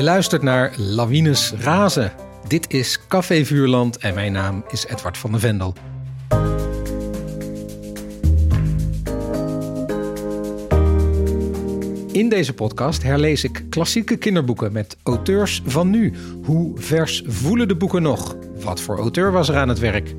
Je luistert naar Lawines Razen. Dit is Café Vuurland en mijn naam is Edward van der Vendel. In deze podcast herlees ik klassieke kinderboeken met auteurs van nu. Hoe vers voelen de boeken nog? Wat voor auteur was er aan het werk?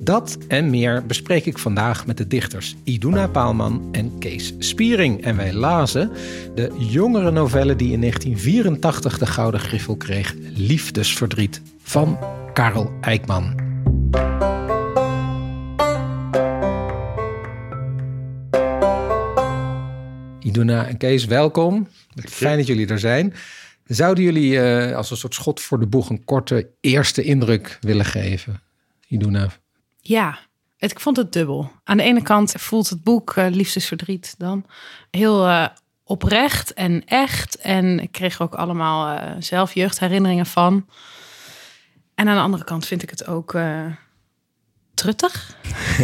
Dat en meer bespreek ik vandaag met de dichters Iduna Paalman en Kees Spiering. En wij lazen de jongere novelle die in 1984 de Gouden Griffel kreeg, Liefdesverdriet, van Karel Eijkman. Iduna en Kees, welkom. Fijn dat jullie er zijn. Zouden jullie uh, als een soort schot voor de boeg een korte eerste indruk willen geven? Iduna. Ja, het, ik vond het dubbel. Aan de ene kant voelt het boek uh, Liefdesverdriet dan heel uh, oprecht en echt. En ik kreeg ook allemaal uh, zelf jeugdherinneringen van. En aan de andere kant vind ik het ook truttig.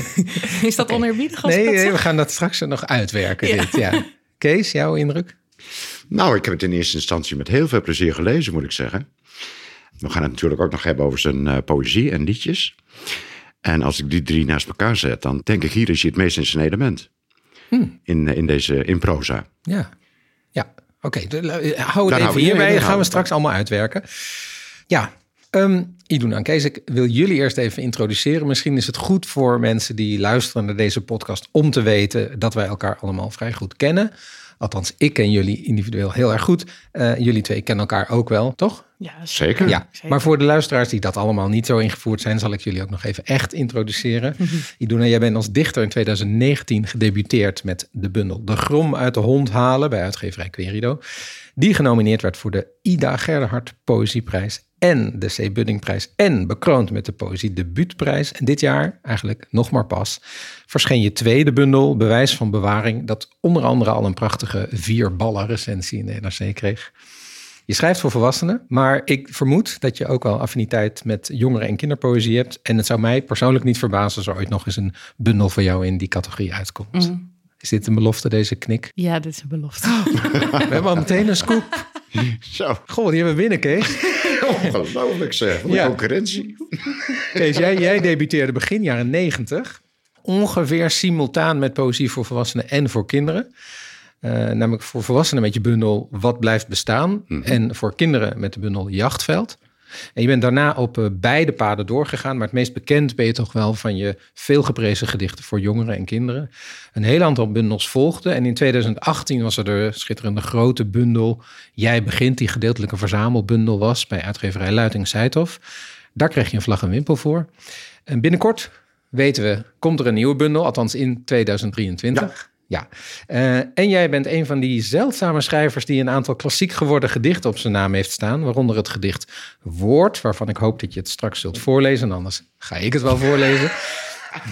Is dat oneerbiedig? Nee, nee we gaan dat straks nog uitwerken. Ja. Dit, ja. Kees, jouw indruk? Nou, ik heb het in eerste instantie met heel veel plezier gelezen, moet ik zeggen. We gaan het natuurlijk ook nog hebben over zijn uh, poëzie en liedjes. En als ik die drie naast elkaar zet, dan denk ik, hier is hij het meest in zijn element. Hmm. In, in deze, in proza. Ja, ja. oké. Okay. Hou het even hierbij, gaan we straks allemaal uitwerken. Ja, um, en Kees, ik wil jullie eerst even introduceren. Misschien is het goed voor mensen die luisteren naar deze podcast om te weten dat wij elkaar allemaal vrij goed kennen. Althans, ik ken jullie individueel heel erg goed. Uh, jullie twee kennen elkaar ook wel, toch? Ja, zeker. Ja. Maar voor de luisteraars die dat allemaal niet zo ingevoerd zijn, zal ik jullie ook nog even echt introduceren. Iduna, jij bent als dichter in 2019 gedebuteerd met de bundel De Grom uit de Hond halen bij uitgeverij Querido. Die genomineerd werd voor de Ida Gerhard Poëzieprijs en de C. Buddingprijs en bekroond met de Poëzie Debuutprijs. En dit jaar, eigenlijk nog maar pas, verscheen je tweede bundel, Bewijs van Bewaring, dat onder andere al een prachtige vier ballen recensie in de NRC kreeg. Je schrijft voor volwassenen, maar ik vermoed dat je ook wel affiniteit met jongeren- en kinderpoëzie hebt. En het zou mij persoonlijk niet verbazen als er ooit nog eens een bundel voor jou in die categorie uitkomt. Mm. Is dit een belofte, deze knik? Ja, dit is een belofte. Oh, we hebben al meteen een scoop. Zo. Goh, die hebben we binnen, Kees. Ongelooflijk zeg, ja. concurrentie. Kees, jij, jij debuteerde begin jaren negentig. Ongeveer simultaan met poëzie voor volwassenen en voor kinderen. Uh, namelijk voor volwassenen met je bundel Wat blijft bestaan. Mm -hmm. En voor kinderen met de bundel Jachtveld. En je bent daarna op uh, beide paden doorgegaan. Maar het meest bekend ben je toch wel van je veelgeprezen gedichten voor jongeren en kinderen. Een heel aantal bundels volgden. En in 2018 was er de schitterende grote bundel. Jij begint, die gedeeltelijke verzamelbundel was bij uitgeverij Luiting Seithof. Daar kreeg je een vlag en wimpel voor. En binnenkort weten we, komt er een nieuwe bundel, althans in 2023. Ja. Ja, uh, en jij bent een van die zeldzame schrijvers die een aantal klassiek geworden gedichten op zijn naam heeft staan. Waaronder het gedicht Woord, waarvan ik hoop dat je het straks zult voorlezen. Anders ga ik het wel voorlezen.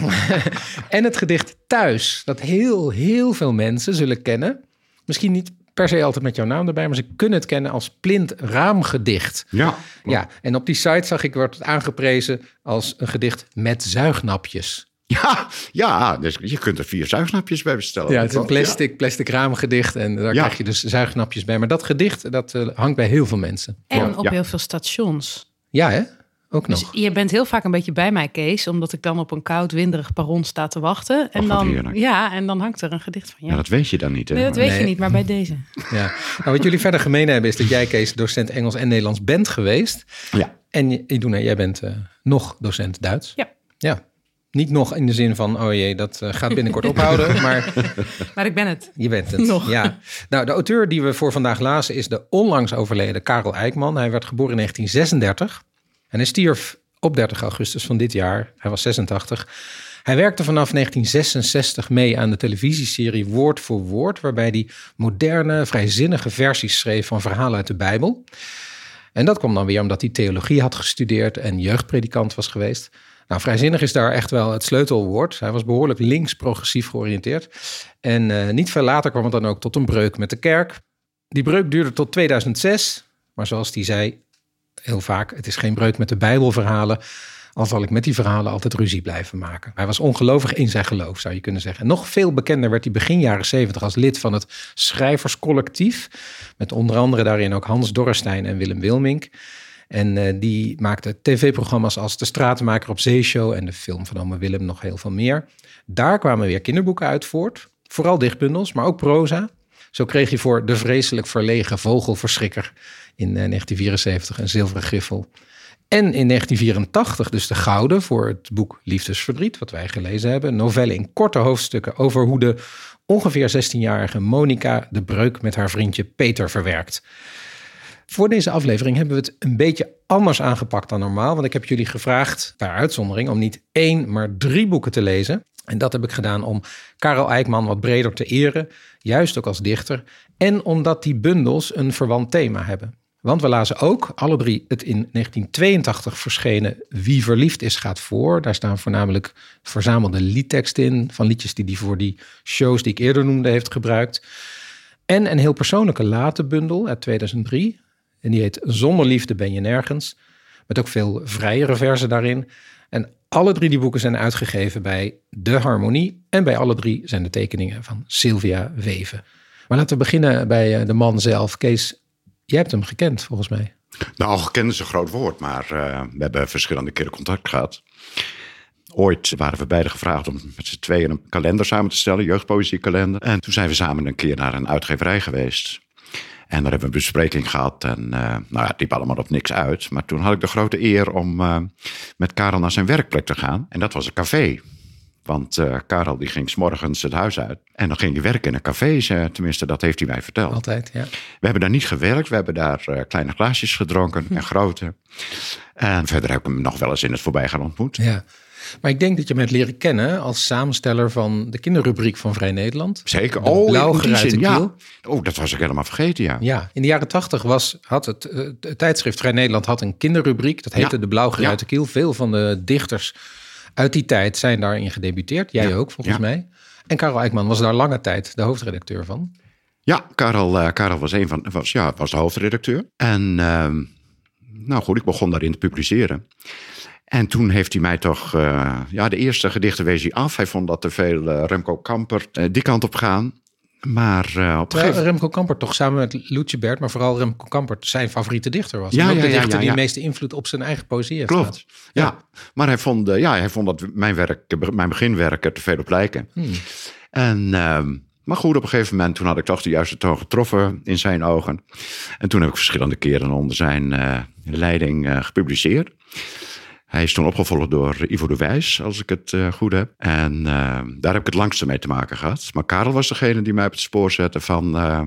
en het gedicht Thuis, dat heel, heel veel mensen zullen kennen. Misschien niet per se altijd met jouw naam erbij, maar ze kunnen het kennen als plint raamgedicht. Ja. Ja, en op die site zag ik wordt het aangeprezen als een gedicht met zuignapjes. Ja, ja, dus je kunt er vier zuignapjes bij bestellen. Ja, het is een plastic, ja. plastic raamgedicht en daar ja. krijg je dus zuignapjes bij. Maar dat gedicht, dat uh, hangt bij heel veel mensen. En ja. op heel veel stations. Ja, hè? Ook dus nog. Je bent heel vaak een beetje bij mij, Kees, omdat ik dan op een koud, winderig perron sta te wachten. En, dan, ja, en dan hangt er een gedicht van jou. Ja, dat weet je dan niet, hè? Nee, dat weet nee. je niet, maar bij deze. Ja. Nou, wat jullie verder gemeen hebben, is dat jij, Kees, docent Engels en Nederlands bent geweest. Ja. En Iduna, jij bent uh, nog docent Duits. Ja. Ja, niet nog in de zin van, oh jee, dat uh, gaat binnenkort ophouden. Maar, maar ik ben het. Je bent het. Nog. Ja. Nou, de auteur die we voor vandaag lazen is de onlangs overleden Karel Eijkman. Hij werd geboren in 1936 en hij stierf op 30 augustus van dit jaar. Hij was 86. Hij werkte vanaf 1966 mee aan de televisieserie Woord voor Woord, waarbij hij moderne, vrijzinnige versies schreef van verhalen uit de Bijbel. En dat kwam dan weer omdat hij theologie had gestudeerd en jeugdpredikant was geweest. Nou, vrijzinnig is daar echt wel het sleutelwoord. Hij was behoorlijk links-progressief georiënteerd. En uh, niet veel later kwam het dan ook tot een breuk met de kerk. Die breuk duurde tot 2006. Maar zoals hij zei, heel vaak, het is geen breuk met de Bijbelverhalen. al zal ik met die verhalen altijd ruzie blijven maken. Hij was ongelovig in zijn geloof, zou je kunnen zeggen. En nog veel bekender werd hij begin jaren zeventig als lid van het schrijverscollectief. Met onder andere daarin ook Hans Dorrestein en Willem Wilmink. En uh, die maakte tv-programma's als De Stratenmaker op Zeeshow en de film van Ome Willem nog heel veel meer. Daar kwamen weer kinderboeken uit voort. Vooral dichtbundels, maar ook proza. Zo kreeg hij voor De Vreselijk Verlegen Vogelverschrikker in 1974 eh, een zilveren griffel. En in 1984 dus de gouden voor het boek Liefdesverdriet, wat wij gelezen hebben. Een novelle in korte hoofdstukken over hoe de ongeveer 16-jarige Monica de breuk met haar vriendje Peter verwerkt. Voor deze aflevering hebben we het een beetje anders aangepakt dan normaal. Want ik heb jullie gevraagd, per uitzondering, om niet één, maar drie boeken te lezen. En dat heb ik gedaan om Karel Eijkman wat breder te eren, juist ook als dichter. En omdat die bundels een verwant thema hebben. Want we lazen ook alle drie het in 1982 verschenen Wie verliefd is gaat voor. Daar staan voornamelijk verzamelde liedteksten in van liedjes die hij voor die shows die ik eerder noemde heeft gebruikt. En een heel persoonlijke late bundel uit 2003. En die heet Zonder liefde ben je nergens. Met ook veel vrijere versen daarin. En alle drie die boeken zijn uitgegeven bij De Harmonie. En bij alle drie zijn de tekeningen van Sylvia Weven. Maar laten we beginnen bij eh, de man zelf. Kees, jij hebt hem gekend volgens mij. Nou, gekend is een groot woord, maar uh, we hebben verschillende keren contact gehad. Ooit waren we beiden gevraagd om met z'n tweeën een kalender samen te stellen, jeugdpoëziekalender. En toen zijn we samen een keer naar een uitgeverij geweest. En daar hebben we een bespreking gehad. En uh, nou ja, het liep allemaal op niks uit. Maar toen had ik de grote eer om uh, met Karel naar zijn werkplek te gaan. En dat was een café. Want uh, Karel die ging s'morgens het huis uit. En dan ging hij werken in een café. tenminste, dat heeft hij mij verteld. Altijd, ja. We hebben daar niet gewerkt. We hebben daar kleine glaasjes gedronken hm. en grote. En verder heb ik hem nog wel eens in het voorbijgaan ontmoet. Ja. Maar ik denk dat je me hebt leren kennen als samensteller van de kinderrubriek van Vrij Nederland. Zeker. De oh, ja. Oh, dat was ik helemaal vergeten, ja. Ja, in de jaren tachtig was, had het, eh, het, tijdschrift Vrij Nederland had een kinderrubriek. Dat heette de blauw geruite kiel. Veel van de dichters uit die tijd zijn daarin gedebuteerd. Jij ook, volgens mij. En Karel Eijkman was daar lange tijd de hoofdredacteur van. Ja, Karel, uh, Karel was, een van, was, ja, was de hoofdredacteur. En uh, nou goed, ik begon daarin te publiceren. En toen heeft hij mij toch, uh, ja, de eerste gedichten wees hij af. Hij vond dat te veel uh, Remco Kamper uh, die kant op gaan. Maar op een gegeven... Remco Kamper toch samen met Loetje Bert, maar vooral Remco Kamper zijn favoriete dichter was. Ja, ja, de dichter die de meeste invloed op zijn eigen poëzie heeft Klopt, gehad. ja. Maar hij vond, ja, hij vond dat mijn, werk, mijn beginwerk er te veel op lijken. Hmm. En... Ehm, maar goed, op een gegeven moment, toen had ik toch de juiste toon getroffen in zijn ogen. En toen heb ik verschillende keren onder zijn leiding gepubliceerd. Hij is toen opgevolgd door Ivo de Wijs, als ik het uh, goed heb. En uh, daar heb ik het langste mee te maken gehad. Maar Karel was degene die mij op het spoor zette van, uh,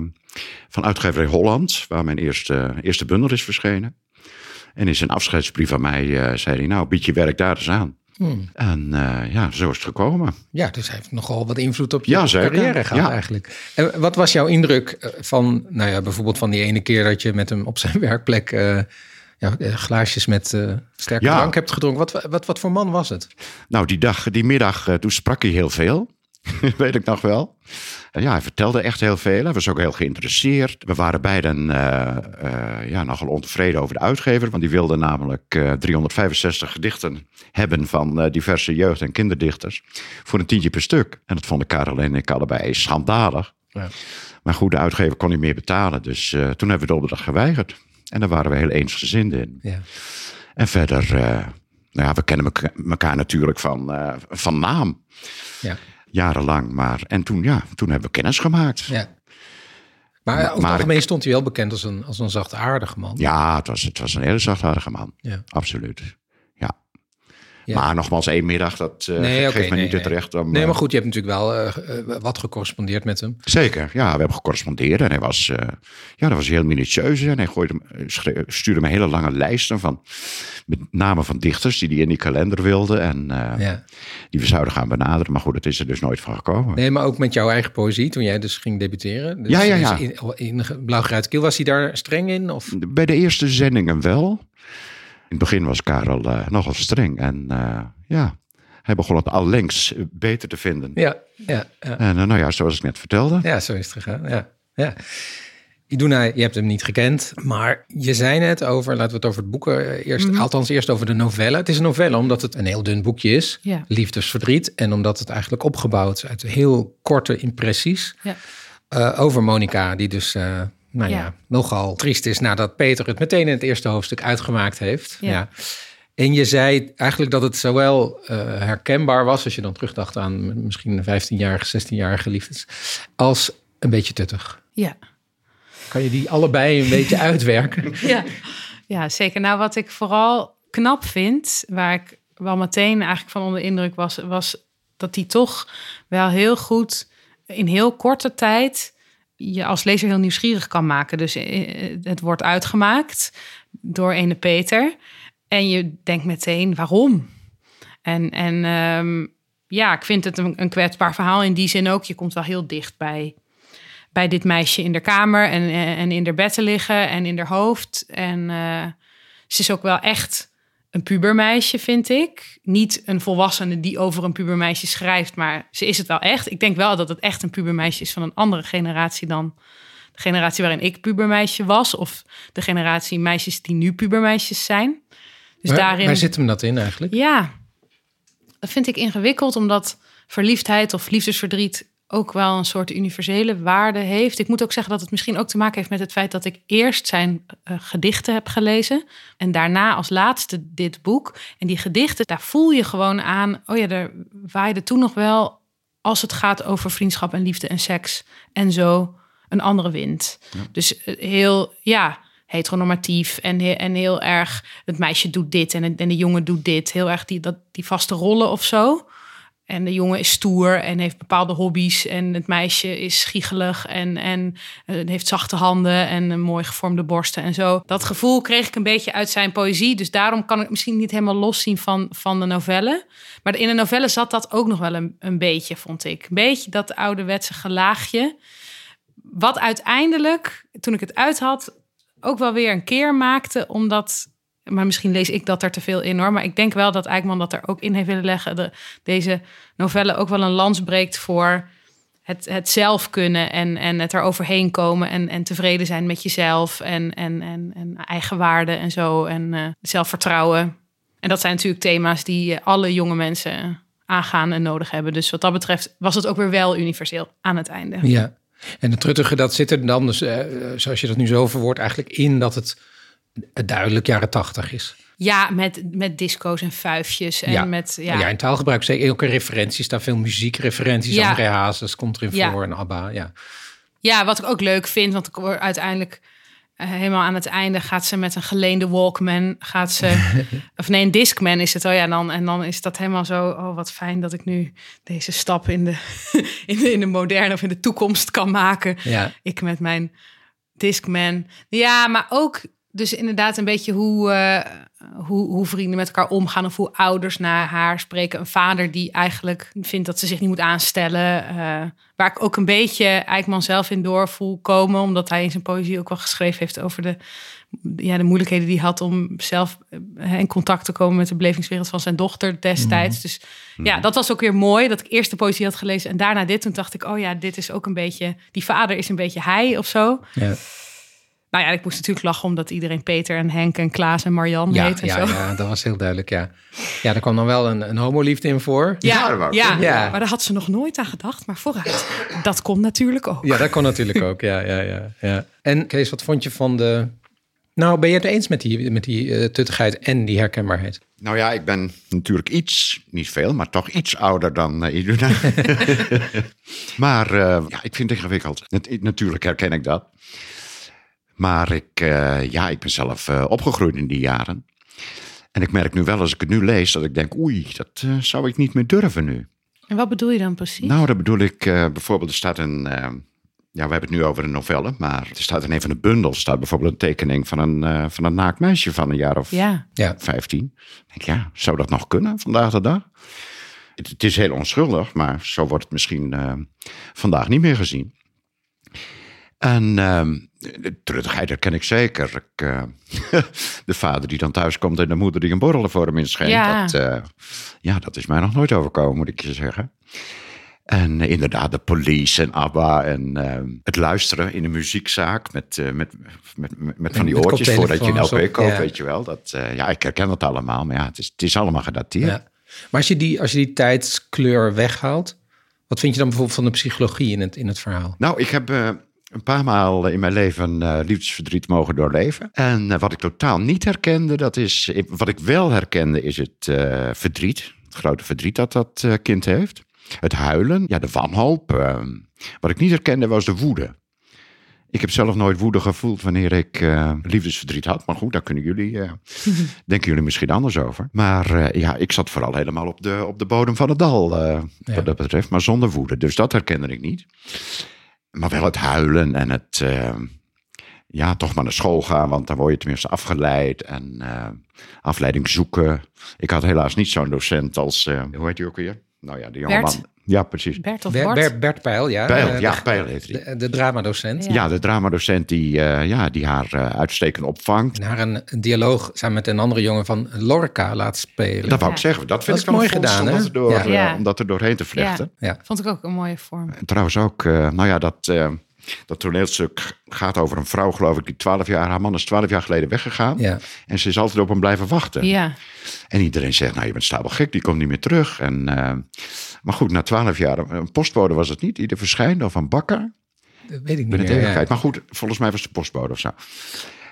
van uitgeverij Holland, waar mijn eerste, eerste bundel is verschenen. En in zijn afscheidsbrief aan mij zei hij, nou, bied je werk daar eens aan. Hmm. En ja, zo is het gekomen. Ja, dus hij heeft nogal wat invloed op je ja, carrière gehad ja. eigenlijk. En wat was jouw indruk van, nou ja, bijvoorbeeld van die ene keer dat je met hem op zijn werkplek ja, eh, glaasjes met uh, sterke ja. drank hebt gedronken. Wat, wat, wat voor man was het? Nou, die dag, die middag, uh, toen sprak hij heel veel. Weet ik nog wel. ja, hij vertelde echt heel veel. Hij was ook heel geïnteresseerd. We waren beiden ja, nogal ontevreden over de uitgever. Want die wilde namelijk 365 gedichten hebben van diverse jeugd- en kinderdichters. Voor een tientje per stuk. En dat vonden Karel en ik allebei schandalig. Ja. Maar goed, de uitgever kon niet meer betalen. Dus toen hebben we de opdracht geweigerd. En daar waren we heel eensgezind in. Ja. En verder, uh, nou ja, we kennen elkaar natuurlijk van, uh, van naam. Ja. Jarenlang. Maar, en toen, ja, toen hebben we kennis gemaakt. Ja. Maar over het algemeen stond hij wel bekend als een, als een zachtaardige man. Ja, het was, het was een hele zachtaardige man. Ja. Absoluut. Maar nogmaals, één middag, dat uh, nee, geeft me niet het recht om... Nee, maar goed, je hebt natuurlijk wel uh, wat gecorrespondeerd met hem. Zeker, ja, we hebben gecorrespondeerd. En hij was, uh, ja, dat was heel minutieus. En hij gooide, stuurde me hele lange lijsten van met namen van dichters die hij in die kalender wilde. En ja. die we zouden gaan benaderen. Maar goed, dat is er dus nooit van gekomen. Nee, maar ook met jouw eigen poëzie, toen jij dus ging debuteren. Dus, ja, ja, ja. Dus in, in Blauwgruid was hij daar streng in? Of? Bij de eerste zendingen wel. In het begin was Karel uh, nogal streng. En uh, ja, hij begon het allengs beter te vinden. Ja, ja. ja. En uh, nou ja, zoals ik net vertelde. Ja, zo is het gegaan. Ja, ja. Iduna, je hebt hem niet gekend, maar je zei net over, laten we het over het boeken eh, eerst, althans eerst over de novelle. Het is een novelle omdat het een heel dun boekje is, Ja. liefdesverdriet, en omdat het eigenlijk opgebouwd is uit heel korte impressies Ja. eh, over Monica, die dus, eh, nou ja. Ja. nogal triest is nadat Peter het meteen in het eerste hoofdstuk uitgemaakt heeft. Ja. Ja. En je zei eigenlijk dat het zowel eh, herkenbaar was, als je dan terugdacht aan misschien een 15-jarige, 16-jarige liefdes, als een beetje tuttig. Ja. Kan je die allebei een beetje uitwerken? Ja. ja, zeker. Nou, wat ik vooral knap vind, waar ik wel meteen eigenlijk van onder de indruk was, was dat hij toch wel heel goed in heel korte tijd je als lezer heel nieuwsgierig kan maken. Dus eh, het wordt uitgemaakt door ene Peter. En je denkt meteen, waarom? En, en ehm, ja, ik vind het een, een kwetsbaar verhaal in die zin ook. Je komt wel heel dicht bij, bij dit meisje in de kamer en, en in haar bed te liggen en in haar hoofd. En eh, ze is ook wel echt een pubermeisje, vind ik. Niet een volwassene die over een pubermeisje schrijft, maar ze is het wel echt. Ik denk wel dat het echt een pubermeisje is van een andere generatie dan de generatie waarin ik pubermeisje was. Of de generatie meisjes die nu pubermeisjes zijn. Dus waar, daarin... waar zit hem dat in eigenlijk? Ja, dat vind ik ingewikkeld, omdat verliefdheid of liefdesverdriet ook wel een soort universele waarde heeft. Ik moet ook zeggen dat het misschien ook te maken heeft met het feit dat ik eerst zijn eh, gedichten heb gelezen en daarna als laatste dit boek. En die gedichten, daar voel je gewoon aan, oh ja, er waaide toen nog wel, als het gaat over vriendschap en liefde en seks en zo, een andere wind. Dus eh, heel, ja, heteronormatief en, en heel erg het meisje doet dit en de jongen doet dit. Heel erg die, dat, die vaste rollen of zo. En de jongen is stoer en heeft bepaalde hobby's. En het meisje is schiegelig en, en eh, heeft zachte handen en een mooi gevormde borsten en zo. Dat gevoel kreeg ik een beetje uit zijn poëzie. Dus daarom kan ik misschien niet helemaal loszien van, van de novelle. Maar in de novelle zat dat ook nog wel een, een beetje, vond ik. Een beetje dat ouderwetse gelaagje. Wat uiteindelijk, toen ik het uit had, ook wel weer een keer maakte. Omdat, maar misschien lees ik dat er te veel in hoor. Maar ik denk wel dat Eikman dat er ook in heeft willen leggen. De, deze novelle ook wel een lans breekt voor het, het zelf kunnen. En, en het er overheen komen. En, en tevreden zijn met jezelf. En, en, en, en eigenwaarde en zo. En eh, zelfvertrouwen. En dat zijn natuurlijk thema's die eh, alle jonge mensen aangaan en nodig hebben. Dus wat dat betreft was het ook weer wel universeel aan het einde. Ja. En het truttige, dat zit er dan dus, eh, zoals je dat nu zo verwoordt, eigenlijk in dat het duidelijk jaren tachtig is. Ja, met, met disco's en fuifjes. En ja. met, ja. ja. in taalgebruik zeker ook referenties, daar veel muziekreferenties. Ja. André Hazes komt erin Ja. voor en ABBA, ja. ja, wat ik ook leuk vind, want ik word uiteindelijk eh, helemaal aan het einde gaat ze met een geleende Walkman, gaat ze, of nee, een Discman is het, oh ja, dan, en dan is dat helemaal zo, oh wat fijn dat ik nu deze stap in de, in de, in de moderne of in de toekomst kan maken. Ja. Ik met mijn Discman. Ja, maar ook dus inderdaad een beetje hoe, eh, hoe, hoe vrienden met elkaar omgaan of hoe ouders naar haar spreken. Een vader die eigenlijk vindt dat ze zich niet moet aanstellen. eh, waar ik ook een beetje Eikman zelf in door voel komen, omdat hij in zijn poëzie ook wel geschreven heeft over de, ja, de moeilijkheden die hij had om zelf eh, in contact te komen met de belevingswereld van zijn dochter destijds. Dus ja, dat was ook weer mooi dat ik eerst de poëzie had gelezen en daarna dit. Toen dacht ik, oh ja, dit is ook een beetje, die vader is een beetje hij of zo. Ja, Nou ja, ik moest natuurlijk lachen omdat iedereen Peter en Henk en Klaas en Marian ja, heet en ja, zo. ja, dat was heel duidelijk, ja. Ja, er kwam dan wel een, een homoliefde in voor. Ja, Ja, maar daar had ze nog nooit aan gedacht. Maar vooruit, dat komt natuurlijk ook. Ja, dat kon natuurlijk ook, ja, ja, ja, ja. En Kees, wat vond je van de... Nou, ben je het eens met die, met die eh, tuttigheid en die herkenbaarheid? Nou ja, ik ben natuurlijk iets, niet veel, maar toch iets ouder dan uh, Iduna. maar eh, ja, ik vind het ingewikkeld. Nat- natuurlijk herken ik dat. Maar ik, eh, ja, ik ben zelf eh, opgegroeid in die jaren. En ik merk nu wel als ik het nu lees dat ik denk, oei, dat eh, zou ik niet meer durven nu. En wat bedoel je dan precies? Nou, dat bedoel ik eh, bijvoorbeeld, er staat een. ja, we hebben het nu over een novelle, maar er staat in een van de bundels staat bijvoorbeeld een tekening van een, eh, van een naakt meisje van een jaar of ja, Ja, 15. Ik denk, ja, zou dat nog kunnen vandaag de dag? Het, het is heel onschuldig, maar zo wordt het misschien eh, vandaag niet meer gezien. En ehm, de truttigheid herken ik zeker. Ik, eh, de vader die dan thuis komt en de moeder die een borrel voor hem inschenkt. Ja. Dat, eh, ja, dat is mij nog nooit overkomen, moet ik je zeggen. En eh, inderdaad, de police en ABBA en eh, het luisteren in de muziekzaak met, eh, met, met, met, met van die Met oortjes voordat je een LP op, koopt, ja. weet je wel. Dat, eh, ja, ik herken het allemaal, maar ja, het is, het is allemaal gedateerd. Ja. Maar als je, die, als je die tijdskleur weghaalt, wat vind je dan bijvoorbeeld van de psychologie in het, in het verhaal? Nou, ik heb eh, een paar maal in mijn leven eh, liefdesverdriet mogen doorleven. En eh, wat ik totaal niet herkende, dat is... Wat ik wel herkende, is het eh, verdriet. Het grote verdriet dat dat kind heeft. Het huilen, ja, de wanhoop. eh. wat ik niet herkende, was de woede. Ik heb zelf nooit woede gevoeld wanneer ik liefdesverdriet had. Maar goed, daar kunnen jullie, denken jullie misschien anders over. Maar ja, ik zat vooral helemaal op de, op de bodem van het dal, Ja. wat dat betreft. Maar zonder woede. Dus dat herkende ik niet. Maar wel het huilen en het, eh, ja, toch maar naar school gaan. Want dan word je tenminste afgeleid en eh, afleiding zoeken. Ik had helaas niet zo'n docent als, eh, hoe heet je ook weer? Nou ja, die jonge Bert. man. Ja, precies. Bert of? Bert, Bert Peil, ja. Peil, Eh, ja, de- Peil heet hij. De, de dramadocent. Ja. Ja, de dramadocent die, eh, ja, die haar eh, uitstekend opvangt. En haar een, een dialoog samen met een andere jongen van Lorca laat spelen. Dat wou Ja. ik zeggen. Dat vind Dat ik mooi gedaan, om hè? dat, er door, om dat er doorheen te vlechten. ja. Vond ik ook een mooie vorm. En trouwens ook, eh, nou ja, dat, eh, dat toneelstuk gaat over een vrouw, geloof ik, die 12 jaar, haar man is 12 jaar geleden weggegaan. Ja. En ze is altijd op hem blijven wachten. Ja, En iedereen zegt, nou je bent stapel gek, die komt niet meer terug. En, eh, maar goed, na 12 jaar, een postbode was het niet, die er verschijnde, of een bakker. Dat weet ik niet meer. ja. Maar goed, volgens mij was het de postbode of zo.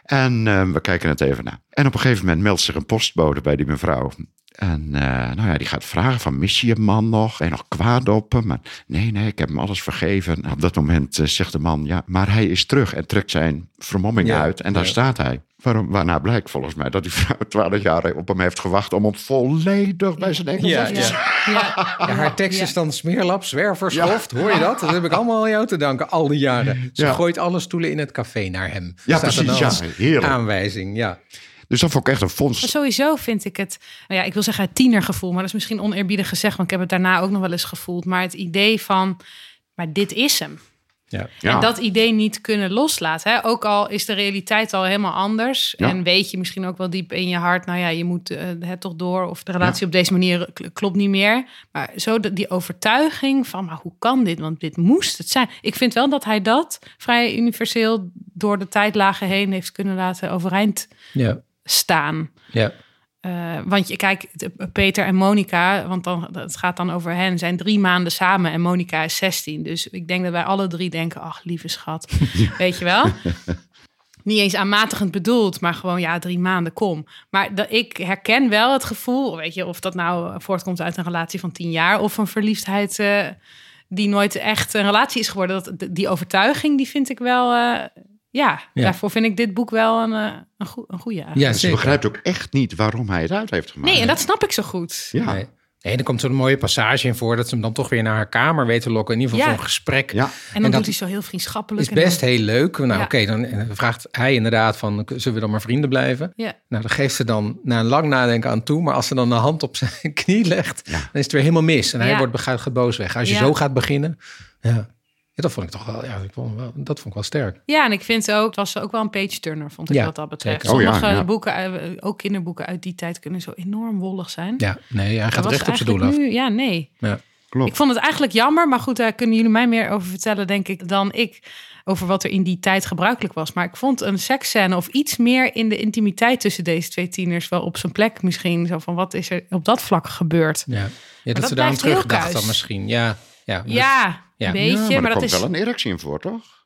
En eh, we kijken het even na. En op een gegeven moment meldt zich een postbode bij die mevrouw. En eh, nou ja, die gaat vragen van, mis je je man nog? Ben je nog kwaad op hem? Maar nee, nee, ik heb hem alles vergeven. En op dat moment eh, zegt de man, ja, maar hij is terug. En trekt zijn vermomming Ja, uit. En daar ja. staat hij. Waarom, waarna blijkt volgens mij dat die vrouw 12 jaar op hem heeft gewacht... om hem volledig bij zijn Engels Ja, af te ja. zetten. ja. Ja, haar tekst Ja. is dan smeerlap, zwerverschoft. Hoor je dat? Dat heb ik allemaal aan jou te danken, al die jaren. Ze Ja. gooit alle stoelen in het café naar hem. Ja, Staat precies, dan ja, heerlijk. Aanwijzing, ja. Dus dat vond ik echt een Maar vondst. sowieso vind ik het, nou ja, ik wil zeggen het tienergevoel, maar dat is misschien oneerbiedig gezegd, want ik heb het daarna ook nog wel eens gevoeld. Maar het idee van, maar dit is hem. ja. Ja. En dat idee niet kunnen loslaten. Hè? Ook al is de realiteit al helemaal anders. Ja. En weet je misschien ook wel diep in je hart, nou ja, je moet eh, het toch door. Of de relatie op deze manier klopt niet meer. Maar zo de- die overtuiging van, maar hoe kan dit? Want dit moest het zijn. Ik vind wel dat hij dat vrij universeel door de tijdlagen heen heeft kunnen laten overeind Ja, staan. ja. Eh, want je kijkt, de- Peter en Monica, want dan, het gaat dan over hen, zijn drie maanden samen en Monica is 16. Dus ik denk dat wij alle drie denken, ach lieve schat, weet je wel? Niet eens aanmatigend bedoeld, maar gewoon ja, drie maanden, kom. Maar dat, ik herken wel het gevoel, weet je, of dat nou voortkomt uit een relatie van tien jaar of een verliefdheid eh, die nooit echt een relatie is geworden. Dat, die overtuiging, die vind ik wel, eh, ja, Ja. daarvoor vind ik dit boek wel een, eh, een, goe- een goede. ja En ze begrijpt ook echt niet waarom hij het uit heeft gemaakt. Nee, en dat snap ik zo goed. Ja. Nee. Nee, er komt zo'n mooie passage in voor dat ze hem dan toch weer naar haar kamer weet te lokken. In ieder geval Ja. zo'n gesprek. Ja. En dan dat doet hij zo heel vriendschappelijk. is en dan- best heel leuk. Nou, Ja. oké, dan eh, vraagt hij inderdaad van, zullen we dan maar vrienden blijven? Ja. Nou, dan geeft ze dan na een lang nadenken aan toe. Maar als ze dan de hand op zijn knie legt, dan is het weer helemaal mis. En hij Ja. wordt gaat, gaat boos weg. Als je Ja. zo gaat beginnen, ja. Ja, dat vond ik toch wel, ja, ik vond wel, dat vond ik wel sterk. ja, en ik vind ook, het was ook wel een page-turner, vond ik Ja, wat dat betreft. Oh Sommige ja. boeken, eh, ook kinderboeken uit die tijd, kunnen zo enorm wollig zijn. Ja, nee, hij gaat recht op zijn doel af. nu- Ja, nee. Ja. Klopt. Ik vond het eigenlijk jammer, maar goed, daar kunnen jullie mij meer over vertellen, denk ik, dan ik. Over wat er in die tijd gebruikelijk was. Maar ik vond een seksscène of iets meer in de intimiteit tussen deze twee tieners wel op zijn plek misschien. Zo van, wat is er op dat vlak gebeurd? Ja, ja dat, dat ze daar aan blijft heel terugdacht dan misschien. Ja, ja, dus- Ja, ja. een beetje, Ja, maar, maar, er dat komt is... wel een erectie in voor, toch?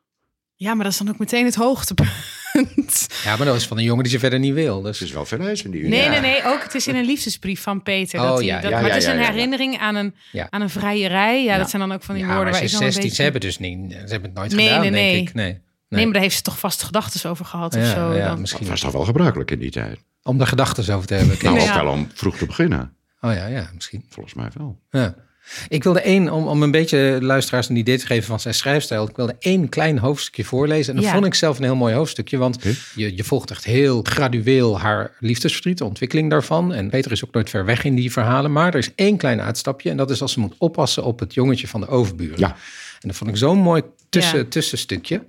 Ja, maar dat is dan ook meteen het hoogtepunt. ja, maar dat is van een jongen die ze verder niet wil. Dus Het is wel veel eisen die Nee, Ja. nee, nee. Ook het is in een liefdesbrief van Peter. Oh, dat hij, ja, dat, ja, maar ja, het is ja, een ja, ja. herinnering aan een, Ja. aan een vrijerij. Ja, Ja. dat zijn dan ook van die ja, woorden maar waar ze ik is dan een 16, ze hebben het dus niet, ze hebben het nooit Nee, gedaan, nee, nee. denk ik. Nee, Nee, maar daar heeft ze toch vast gedachten over gehad of Ja, zo. ja, dan. misschien. Dat was toch wel gebruikelijk in die tijd? Om de gedachten over te hebben. Nou, Nee, ook wel om vroeg te beginnen. Oh ja, ja, misschien. Volgens mij wel. Ja. Ik wilde één, om, om een beetje luisteraars een idee te geven van zijn schrijfstijl. Ik wilde één klein hoofdstukje voorlezen. En dat Ja. vond ik zelf een heel mooi hoofdstukje. Want je, je volgt echt heel gradueel haar liefdesverdriet, de ontwikkeling daarvan. En Peter is ook nooit ver weg in die verhalen. Maar er is één klein uitstapje. En dat is als ze moet oppassen op het jongetje van de overburen. Ja. En dat vond ik zo'n mooi tussen, Ja. tussenstukje.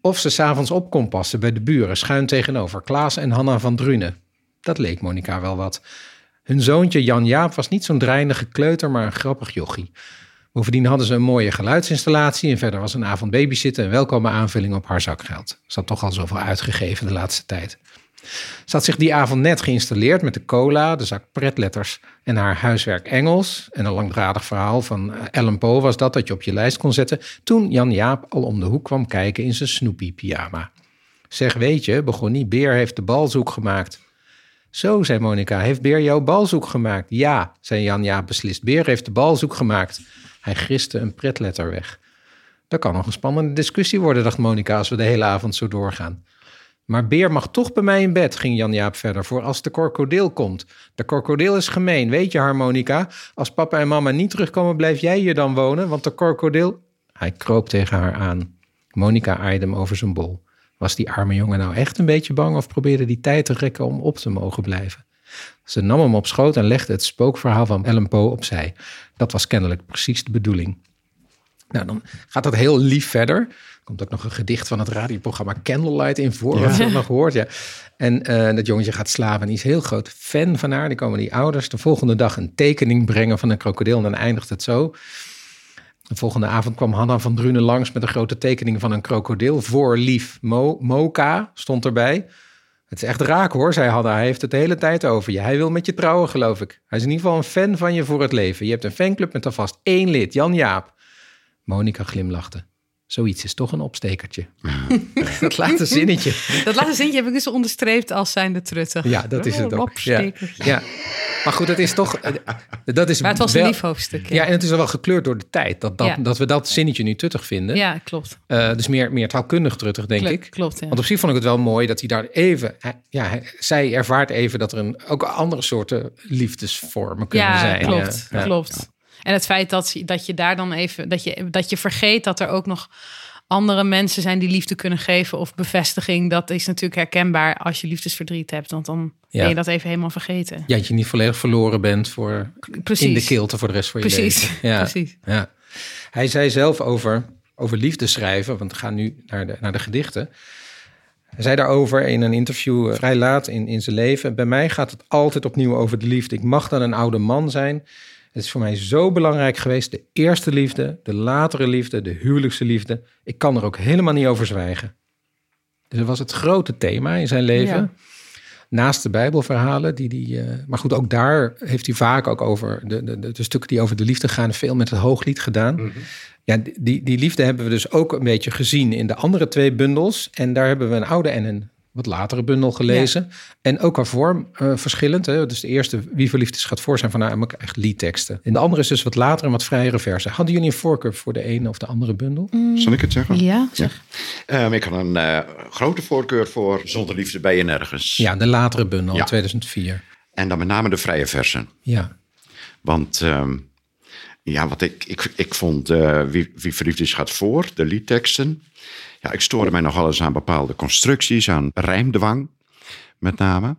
Of ze s'avonds op kon passen bij de buren, schuin tegenover. Klaas en Hanna van Drunen. Dat leek Monica wel wat. Hun zoontje Jan Jaap was niet zo'n dreinige kleuter, maar een grappig jochie. Bovendien hadden ze een mooie geluidsinstallatie en verder was een avond babysitten een welkome aanvulling op haar zakgeld. Ze had toch al zoveel uitgegeven de laatste tijd. Ze had zich die avond net geïnstalleerd met de cola, de zak pretletters en haar huiswerk Engels. En een langdradig verhaal van eh, Ellen Poe was dat dat je op je lijst kon zetten. Toen Jan Jaap al om de hoek kwam kijken in zijn Snoopy pyjama. Zeg, weet je, begon niet, Beer heeft de balzoek gemaakt. Zo, zei Monica, heeft Beer jouw balzoek gemaakt? Ja, zei Jan Jaap beslist. Beer heeft de balzoek gemaakt. Hij griste een pretletter weg. Dat kan nog een spannende discussie worden, dacht Monica, als we de hele avond zo doorgaan. Maar Beer mag toch bij mij in bed, ging Jan-Jaap verder, voor als de krokodil komt. De krokodil is gemeen, weet je harmonica? Als papa en mama niet terugkomen, blijf jij hier dan wonen, want de krokodil... Hij kroop tegen haar aan. Monica aaide hem over zijn bol. Was die arme jongen nou echt een beetje bang of probeerde die tijd te rekken om op te mogen blijven? Ze nam hem op schoot en legde het spookverhaal van Ellen Poe opzij. Dat was kennelijk precies de bedoeling. Nou, dan gaat dat heel lief verder komt ook nog een gedicht van het radioprogramma Candlelight in voor. Ja. je nog gehoord, ja. En uh, dat jongetje gaat slapen en die is heel groot fan van haar. Die komen die ouders de volgende dag een tekening brengen van een krokodil. En dan eindigt het zo. De volgende avond kwam Hanna van Drunen langs met een grote tekening van een krokodil. Voor lief Mo, Moka stond erbij. Het is echt raak hoor, zei Hanna. Hij heeft het de hele tijd over je. Hij wil met je trouwen, geloof ik. Hij is in ieder geval een fan van je voor het leven. Je hebt een fanclub met alvast één lid, Jan Jaap. Monika glimlachte. Zoiets is toch een opstekertje. dat laatste zinnetje. Dat laatste zinnetje heb ik dus onderstreept als zijnde truttig. Ja, dat is het ook. Ja. ja. Maar goed, dat is toch... Eh, dat is maar het was een lief hoofdstuk. Ja. en het is wel gekleurd door de tijd. Dat, dat, dat we dat zinnetje nu tuttig vinden. Ja, klopt. Uh, dus meer, meer taalkundig truttig, denk ik. Klopt, Want op zich vond ik het wel mooi dat hij daar even... Ja, zij ervaart even dat er een, ook andere soorten liefdesvormen kunnen zijn. Klopt, ja, klopt. En het feit dat, dat je daar dan even, dat je, dat je vergeet dat er ook nog andere mensen zijn die liefde kunnen geven of bevestiging, dat is natuurlijk herkenbaar als je liefdesverdriet hebt, want dan ben je dat even helemaal vergeten. Ja, dat je niet volledig verloren bent voor Precies. in de kilte voor de rest van je Precies. leven. Ja. Precies. Ja. Hij zei zelf over, over liefde schrijven, want we gaan nu naar de, naar de gedichten. Hij zei daarover in een interview eh, vrij laat in, in zijn leven. Bij mij gaat het altijd opnieuw over de liefde. Ik mag dan een oude man zijn het is voor mij zo belangrijk geweest. De eerste liefde, de latere liefde, de huwelijkse liefde. Ik kan er ook helemaal niet over zwijgen. Dus dat was het grote thema in zijn leven. Naast de Bijbelverhalen, die die. Uh, maar goed, ook daar heeft hij vaak ook over de, de, de, stukken die over de liefde gaan, veel met het hooglied gedaan. Mhm. Ja, die, die liefde hebben we dus ook een beetje gezien in de andere twee bundels. En daar hebben we een oude en een wat latere bundel gelezen. En ook qua vorm uh, verschillend. Hè? Dus de eerste, Wie verliefd is, gaat voor zijn van namelijk echt liedteksten. En de andere is dus wat later en wat vrijere versen. Hadden jullie een voorkeur voor de ene of de andere bundel? Mm. Zal ik het zeggen? Ja, zeg. Ehm, ik had een uh, grote voorkeur voor Zonder Liefde bij je nergens. Ja, de latere bundel, 2004. En dan met name de vrije versen. Ja. Want... Ehm, ja, wat ik, ik, ik vond uh, wie, wie verliefd is gaat voor, de liedteksten. Ja, ik stoorde mij nogal eens aan bepaalde constructies, aan rijmdwang met name.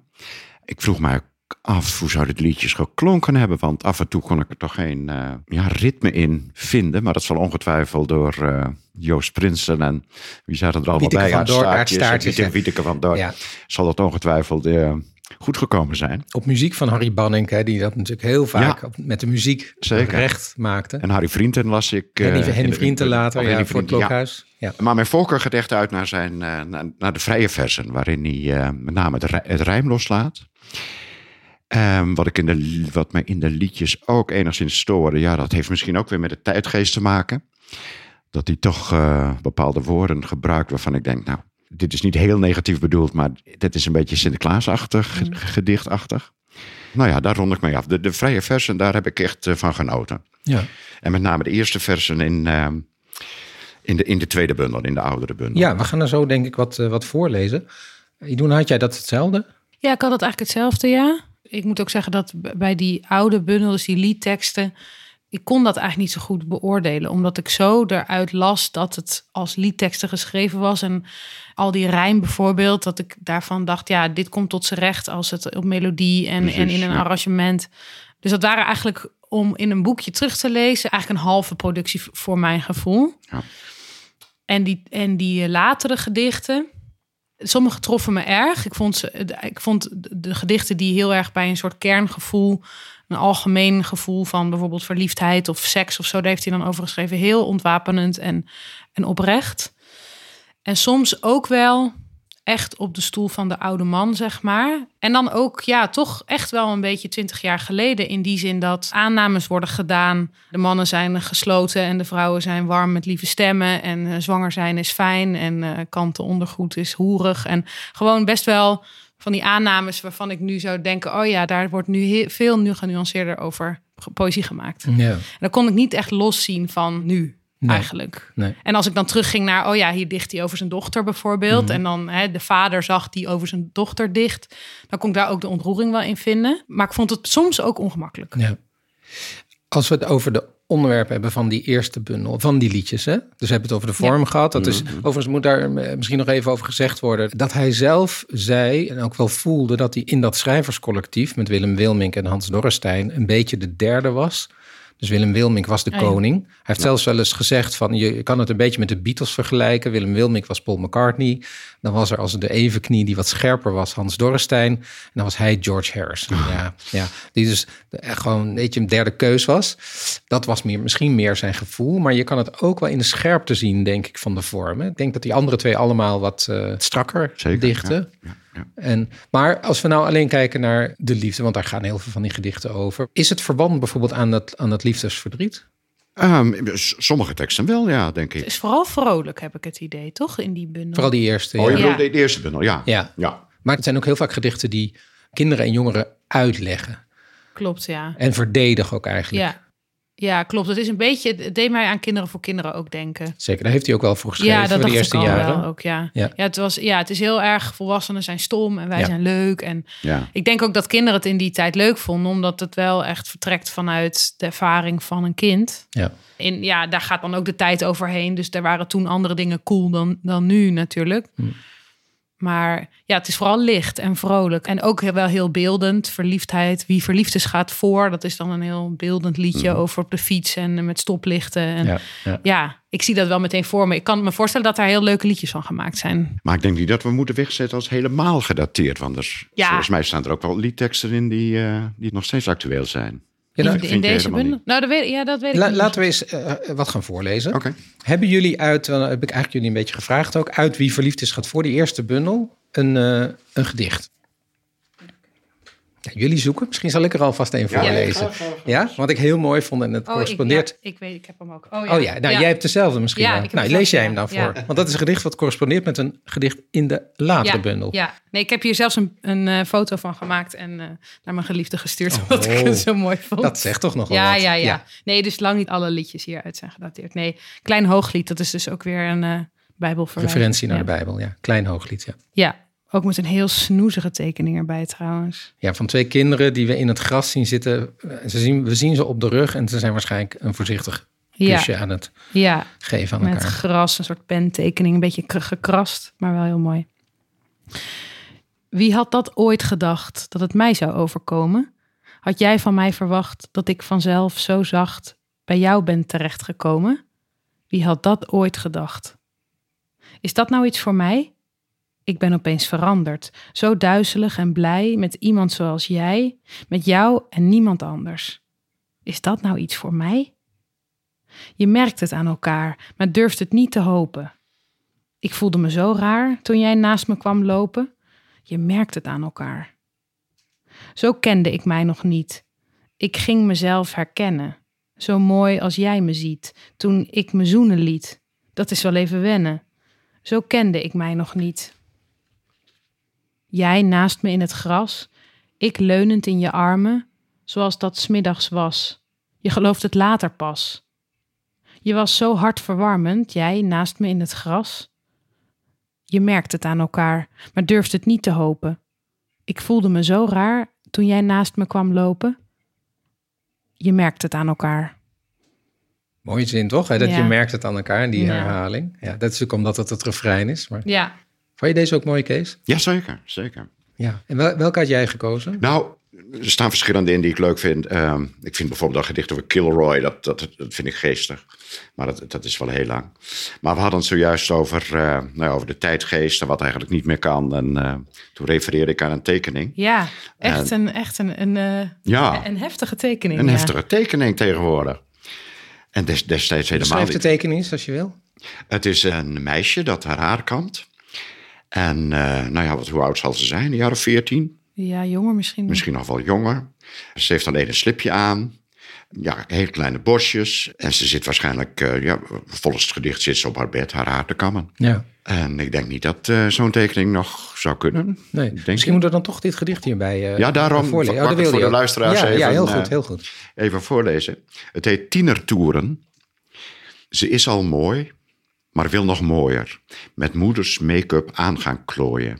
Ik vroeg mij af hoe zou dit liedjes geklonken hebben, want af en toe kon ik er toch geen uh, ja, ritme in vinden. Maar dat zal ongetwijfeld door uh, Joost Prinsen en wie zaten er allemaal bij? Aan staartjes. En Wieteke van Dorp. Ja. Zal dat ongetwijfeld uh, goed gekomen zijn. Op muziek van Harry Banning, hè, die dat natuurlijk heel vaak met de muziek Zeker. recht maakte. En Harry Vrienden las ik. Henny, uh, Henny Vrienden later, ja, voor het Klokhuis. Ja. Maar mijn voorkeur gaat echt uit naar, zijn, uh, naar, naar, de vrije versen, waarin hij uh, met name het, het rijm loslaat. Um, wat, ik in de, wat mij in de liedjes ook enigszins stoorde, ja, dat heeft misschien ook weer met de tijdgeest te maken. Dat hij toch bepaalde woorden gebruikt waarvan ik denk, nou, dit is niet heel negatief bedoeld, maar dit is een beetje Sinterklaasachtig, mm. gedichtachtig. Nou ja, daar rond ik mee af. De, de vrije versen, daar heb ik echt van genoten. Ja. En met name de eerste versen in, uh, in, de, in de tweede bundel, in de oudere bundel. Ja, we gaan er zo denk ik wat, uh, wat voorlezen. Idoen, had jij dat hetzelfde? Ja, ik had het eigenlijk hetzelfde, ja. Ik moet ook zeggen dat bij die oude bundels, die liedteksten ik kon dat eigenlijk niet zo goed beoordelen, omdat ik zo eruit las dat het als liedteksten geschreven was. En al die rijm bijvoorbeeld, dat ik daarvan dacht, ja, dit komt tot zijn recht als het op melodie en, en in een arrangement. Dus dat waren eigenlijk om in een boekje terug te lezen, eigenlijk een halve productie voor mijn gevoel. Ja. En, die, en die latere gedichten, sommige troffen me erg. Ik vond, ze, ik vond de gedichten die heel erg bij een soort kerngevoel een algemeen gevoel van bijvoorbeeld verliefdheid of seks of zo. Daar heeft hij dan over geschreven. Heel ontwapenend en, en oprecht. En soms ook wel echt op de stoel van de oude man, zeg maar. En dan ook, ja, toch echt wel een beetje twintig jaar geleden. In die zin dat aannames worden gedaan. De mannen zijn gesloten en de vrouwen zijn warm met lieve stemmen. En uh, zwanger zijn is fijn en uh, kanten ondergoed is hoerig. En gewoon best wel van die aannames waarvan ik nu zou denken... oh ja, daar wordt nu heel, veel nu genuanceerder over poëzie gemaakt. Ja. En dan kon ik niet echt loszien van nu. Nee. Eigenlijk. Nee. En als ik dan terugging naar, oh ja, hier dicht hij over zijn dochter bijvoorbeeld. Mhm. En dan hè, de vader zag die over zijn dochter dicht. Dan kon ik daar ook de ontroering wel in vinden. Maar ik vond het soms ook ongemakkelijk. Ja. Als we het over de onderwerpen hebben van die eerste bundel, van die liedjes. Hè? Dus we hebben het over de vorm gehad. Dat is, overigens moet daar eh, misschien nog even over gezegd worden. Dat hij zelf zei en ook wel voelde dat hij in dat schrijverscollectief met Willem Wilmink en Hans Dorrestein een beetje de derde was. Dus Willem Wilmink was de Ah, ja. koning. Hij heeft zelfs wel eens gezegd van je kan het een beetje met de Beatles vergelijken. Willem Wilmink was Paul McCartney. Dan was er als de evenknie die wat scherper was Hans Dorrestein. En dan was hij George Harrison. Ja, ja. Die dus echt gewoon een beetje een derde keus was. Dat was meer, misschien meer zijn gevoel. Maar je kan het ook wel in de scherpte zien, denk ik, van de vorm. hè. Ik denk dat die andere twee allemaal wat eh, strakker Zeker, dichten. ja, ja. En, maar als we nou alleen kijken naar de liefde, want daar gaan heel veel van die gedichten over. Is het verband bijvoorbeeld aan dat, aan dat liefdesverdriet? Ehm, sommige teksten wel, ja, denk ik. Het is vooral vrolijk, heb ik het idee, toch? In die bundel. Vooral die eerste. Oh, je ja. bedoelt de, de eerste bundel, ja. Ja. ja. Maar het zijn ook heel vaak gedichten die kinderen en jongeren uitleggen. Klopt, ja. En verdedigen ook eigenlijk. Ja. Ja, klopt. Het is een beetje, het deed mij aan kinderen voor kinderen ook denken. Zeker, daar heeft hij ook wel voor geschreven Ja, dat voor de eerste ik al jaren. wel ook, ja. Ja. Ja. het was, ja, het is heel erg, volwassenen zijn stom en wij Ja. zijn leuk. En ja. ik denk ook dat kinderen het in die tijd leuk vonden, omdat het wel echt vertrekt vanuit de ervaring van een kind. Ja. In, ja, daar gaat dan ook de tijd overheen. Dus er waren toen andere dingen cool dan, dan nu natuurlijk. Hm. Maar ja, het is vooral licht en vrolijk. En ook wel heel beeldend. Verliefdheid. Wie verliefd is gaat voor. Dat is dan een heel beeldend liedje over op de fiets en met stoplichten. En ja. Ja, ja. ik zie dat wel meteen voor me. Ik kan me voorstellen dat daar heel leuke liedjes van gemaakt zijn. Maar ik denk niet dat we moeten wegzetten als helemaal gedateerd. Want er, Ja. volgens mij staan er ook wel liedteksten in die, eh, die nog steeds actueel zijn. Ja, in, deze bundel. Nou, dat weet, ja, dat weet ik la- niet. laten we eens eh, wat gaan voorlezen. Oké. Hebben jullie uit, wel, heb ik eigenlijk jullie een beetje gevraagd ook, uit Wie Verliefd is gaat voor die eerste bundel een, eh, een gedicht? Ja, jullie zoeken. Misschien zal ik er alvast een voorlezen. Ja, wat ik heel mooi vond en het Oh, ik, correspondeert. ja, ik weet, ik heb hem ook. Oh ja, nou jij hebt dezelfde misschien. Ja, wel. ik nou, lees jij hem dan ja. voor. Want dat is een gedicht wat correspondeert met een gedicht in de latere ja, bundel. Ja, nee, ik heb hier zelfs een, een eh, foto van gemaakt en eh, naar mijn geliefde gestuurd. Oh. Omdat ik het zo mooi vond. Dat zegt toch nog wel ja, wat. ja, ja, Nee, dus lang niet alle liedjes hieruit zijn gedateerd. Nee, Klein Hooglied, dat is dus ook weer een eh bijbelverwijzing. Referentie naar ja. de Bijbel, ja. Klein hooglied, ja. Ja, ook met een heel snoezige tekening erbij trouwens. Ja, van twee kinderen die we in het gras zien zitten. Eh, Ze zien, we zien ze op de rug en ze zijn waarschijnlijk een voorzichtig Ja, kusje aan het ja geven aan met elkaar. gras, een soort pentekening, een beetje gekrast, maar wel heel mooi. Wie had dat ooit gedacht, dat het mij zou overkomen? Had jij van mij verwacht dat ik vanzelf zo zacht bij jou ben terechtgekomen? Wie had dat ooit gedacht? Is dat nou iets voor mij? Ik ben opeens veranderd, zo duizelig en blij met iemand zoals jij, met jou en niemand anders. Is dat nou iets voor mij? Je merkt het aan elkaar, maar durft het niet te hopen. Ik voelde me zo raar toen jij naast me kwam lopen. Je merkt het aan elkaar. Zo kende ik mij nog niet. Ik ging mezelf herkennen. Zo mooi als jij me ziet, toen ik me zoenen liet. Dat is wel even wennen. Zo kende ik mij nog niet. Jij naast me in het gras, ik leunend in je armen, zoals dat smiddags was. Je gelooft het later pas. Je was zo hartverwarmend, jij naast me in het gras. Je merkt het aan elkaar, maar durft het niet te hopen. Ik voelde me zo raar toen jij naast me kwam lopen. Je merkt het aan elkaar. Mooie zin toch? Hè? Dat Ja. je merkt het aan elkaar, die Ja. herhaling. Ja, dat is ook omdat het het refrein is. Maar... Ja. Vond je deze ook mooi, Kees? Ja, zeker, zeker. Ja. En wel, welke had jij gekozen? Nou, er staan verschillende in die ik leuk vind. Ehm, ik vind bijvoorbeeld dat gedicht over Kilroy, dat, dat, dat vind ik geestig. Maar dat, dat is wel heel lang. Maar we hadden het zojuist over, uh, nou, over de tijdgeest en wat eigenlijk niet meer kan. En uh, toen refereerde ik aan een tekening. Ja, echt een, echt een, een, uh, ja, een heftige tekening. Een ja. heftige tekening tegenwoordig. En des, destijds helemaal Schrijf de tekening eens als je wil. Het is een meisje dat haar haar kamt. En nou ja, wat, hoe oud zal ze zijn? Een jaar of veertien? Ja, jonger misschien. Misschien nog wel jonger. Ze heeft alleen een slipje aan. Ja, heel kleine bosjes. En ze zit waarschijnlijk, uh, ja, volgens het gedicht zit ze op haar bed haar haar te kammen. Ja. En ik denk niet dat uh, zo'n tekening nog zou kunnen. Nee, misschien moeten we dan toch dit gedicht hierbij uh, Ja, daarom voorlezen. Oh, voor de luisteraars ja, even, ja, heel goed, heel goed. even voorlezen. Het heet Tienertoeren. Ze is al mooi, maar wil nog mooier. Met moeders make-up aan gaan klooien.